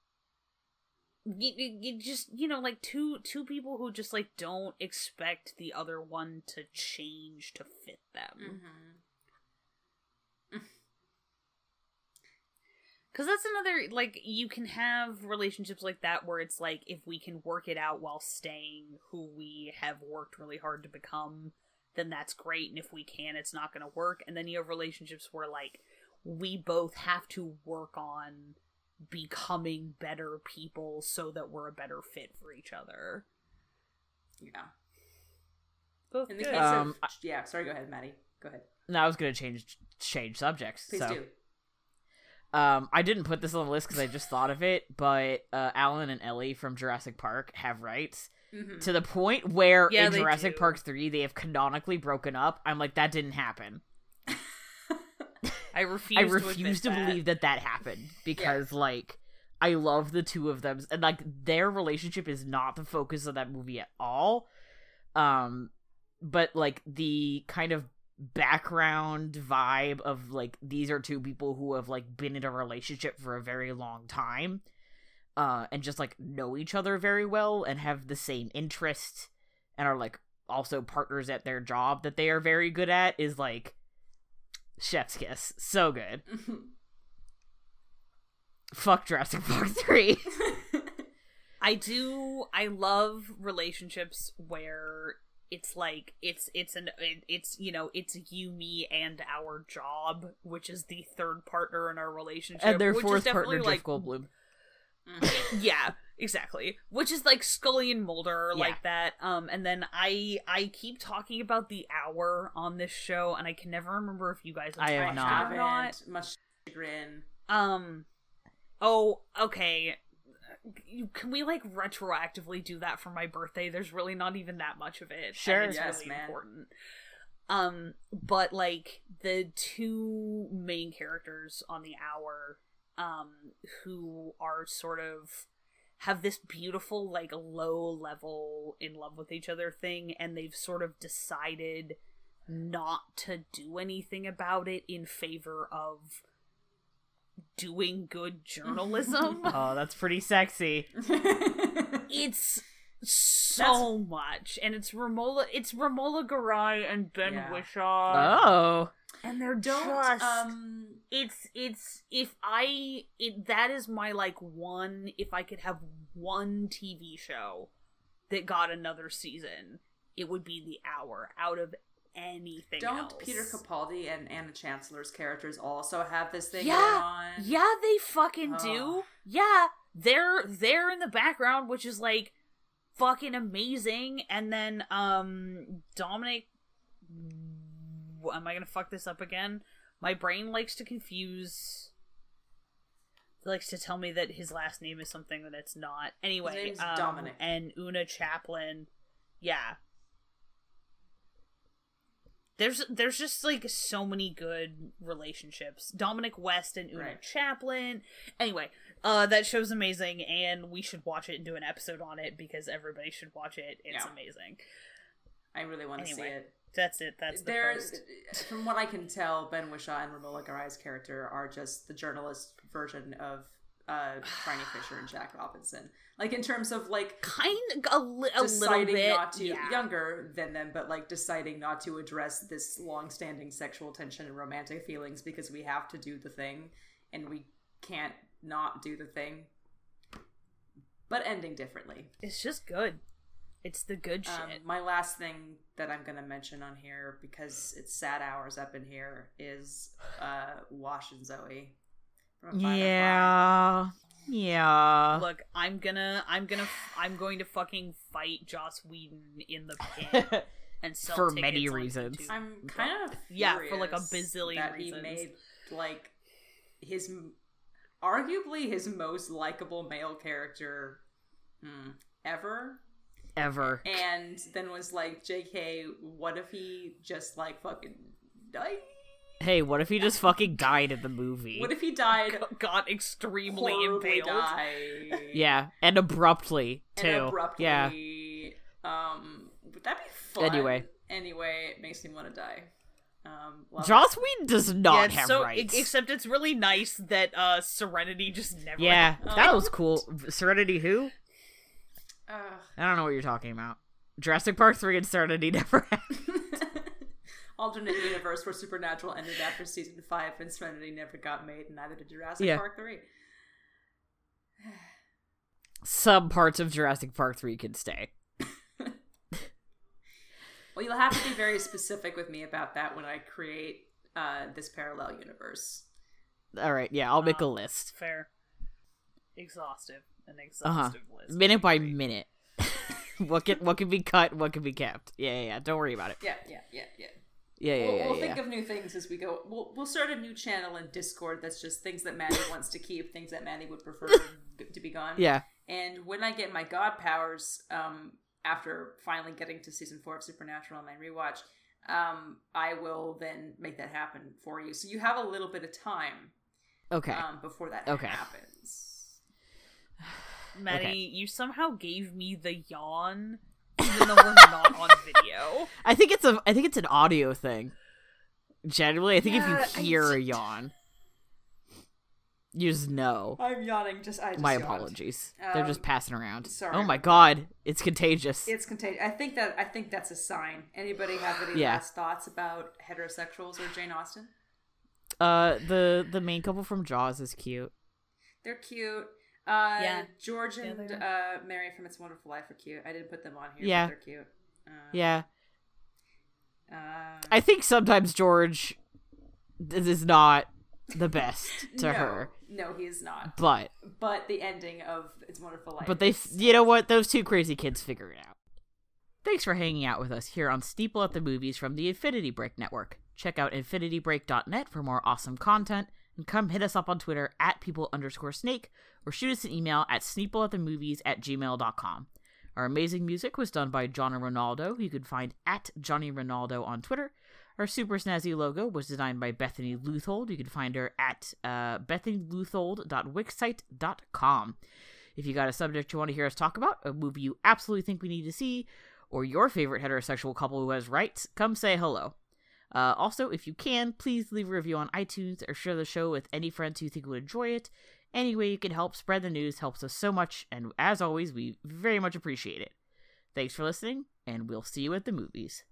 you, you, just you know like two two people who just like don't expect the other one to change to fit them. Mm-hmm. [laughs] Because that's another, like, you can have relationships like that where it's like, if we can work it out while staying who we have worked really hard to become, then that's great. And if we can, it's not going to work. And then you have relationships where, like, we both have to work on becoming better people so that we're a better fit for each other. Yeah. Both In the good. case Um, of yeah, sorry. Go ahead, Maddie. Go ahead. No, I was gonna change change subjects. Please so. do. Um, I didn't put this on the list because I just thought of it, but uh, Alan and Ellie from Jurassic Park have rights Mhm. to the point where Yeah, in Jurassic do. Park three they have canonically broken up. I'm like, that didn't happen. I refuse. I to refuse to, that. believe that that happened [laughs] because like I love the two of them and like their relationship is not the focus of that movie at all. Um but like the kind of background vibe of like these are two people who have like been in a relationship for a very long time uh and just like know each other very well and have the same interests and are like also partners at their job that they are very good at is like chef's kiss. So good. [laughs] Fuck Jurassic Park [laughs] 3 I do. I love relationships where it's like it's it's an it, it's you know it's you me and our job, which is the third partner in our relationship, and their which fourth partner like Jeff Goldblum. [laughs] yeah exactly which is like scully and mulder Yeah. like that um and then i i keep talking about the hour on this show and i can never remember if you guys I have watched it not. or not. Much chagrin. um oh okay can we like retroactively do that for my birthday there's really not even that much of it Sure. it's Yes, really man. important um but like the two main characters on the hour um who are sort of have this beautiful like low level in love with each other thing and they've sort of decided not to do anything about it in favor of doing good journalism [laughs] oh that's pretty sexy [laughs] it's so much, and it's Romola. It's Romola Garai and Ben Yeah. Whishaw, Oh. And they're Don't just. um it's it's if I it, that is my like one if I could have one TV show that got another season, it would be The Hour out of anything. don't else. Peter Capaldi and Anna Chancellor's characters also have this thing Yeah, going on? Yeah, they fucking Oh. do. Yeah, they're they're in the background, which is like fucking amazing. And then um Dominic am I gonna fuck this up again? My brain likes to confuse likes to tell me that his last name is something that it's not. Anyway, um, Dominic. and Oona Chaplin. Yeah. There's there's just like so many good relationships. Dominic West and Oona Right. Chaplin. Anyway, uh that show's amazing and we should watch it and do an episode on it because everybody should watch it. It's Yeah. amazing. I really want to see it. That's it. That's the There's, post. from what I can tell, Ben Whishaw and Romola Garai's character are just the journalist version of uh, Phryne [sighs] Fisher and Jack Robinson. Like in terms of like kind a, li- a little bit not to yeah. younger than them, but like deciding not to address this long-standing sexual tension and romantic feelings because we have to do the thing and we can't not do the thing, but ending differently. It's just good. It's the good Um, shit. my last thing that I'm going to mention on here because it's sad hours up in here is uh, Wash and Zoe. From Firefly. Yeah. Yeah. Look, I'm gonna, I'm gonna, I'm going to fucking fight Joss Whedon in the pit [laughs] and sell For many reasons. YouTube. I'm kind of Yeah, for, like, a furious bazillion that reasons. He made like his arguably his most likable male character hmm, ever, Ever. and then was like, "J.K., what if he just like fucking died? Hey, what if he just fucking died in the movie? What if he died?" got extremely horribly impaled. die. [laughs] yeah, and abruptly too. And abruptly. Yeah. Um, would that be fun? Anyway. Anyway, it makes me want to die. Um, well, Joss Whedon does not it's have so rights. except it's really nice that uh Serenity just never. yeah, that was cool. Serenity who? Ugh. I don't know what you're talking about. Jurassic Park 3 and Serenity [laughs] never happened. [laughs] alternate universe where Supernatural ended after season five and Serenity never got made, and neither did Jurassic Yeah. Park three. Some parts of Jurassic Park 3 can stay. [laughs] Well, you'll have to be very specific with me about that when I create uh, this parallel universe. All right, yeah, I'll make a Um, list. Fair. Exhaustive. An Uh-huh. exhaustive list. Minute by [laughs] minute. what can what can be cut, what can be kept. Yeah, yeah, yeah. Don't worry about it. Yeah, yeah, yeah, yeah. Yeah, yeah, we'll yeah. we'll yeah. think of new things as we go. We'll, we'll start a new channel in Discord that's just things that Maddie [laughs] wants to keep, things that Maddie would prefer to be gone. yeah. And when I get my god powers, um, after finally getting to season four of Supernatural on my rewatch, um, I will then make that happen for you. So you have a little bit of time Okay. um, before that Okay. happens. Maddie, okay. you somehow gave me the yawn, even though we're not on video. [laughs] I think it's a I think it's an audio thing. Generally, I think Yeah, if you hear a yawn, you just know. I'm yawning. Just I just My yawned. apologies. They're just Um, passing around. sorry. Oh my god, it's contagious. It's contagious. I think that I think that's a sign. Anybody have any Yeah. last thoughts about heterosexuals or Jane Austen? Uh, the the main couple from Jaws is cute. They're cute. Uh, Yeah. George and they uh, Mary from It's Wonderful Life are cute. I didn't put them on here. Yeah. they're cute. Uh, Yeah, Uh, I think sometimes George is not the [laughs] best to no, her, No, he is not. but But the ending of It's Wonderful Life. but they, is- you know what? Those two crazy kids figure it out. Thanks for hanging out with us here on Sneeple at the Movies from the Infinity Break Network. Check out infinitybreak.net for more awesome content, and come hit us up on Twitter at people underscore snake, or shoot us an email at sneepleatthemovies at gmail.com. Our amazing music was done by Johnny Ronaldo, who you can find at Johnny Ronaldo on Twitter. Our super snazzy logo was designed by Bethany Luthold. You can find her at uh, bethanyluthold.wixsite.com. If you got a subject you want to hear us talk about, a movie you absolutely think we need to see, or your favorite heterosexual couple who has rights, come say hello. Uh, also, if you can, please leave a review on iTunes or share the show with any friends who think would enjoy it. Any way you can help spread the news helps us so much, and as always, we very much appreciate it. Thanks for listening, and we'll see you at the movies.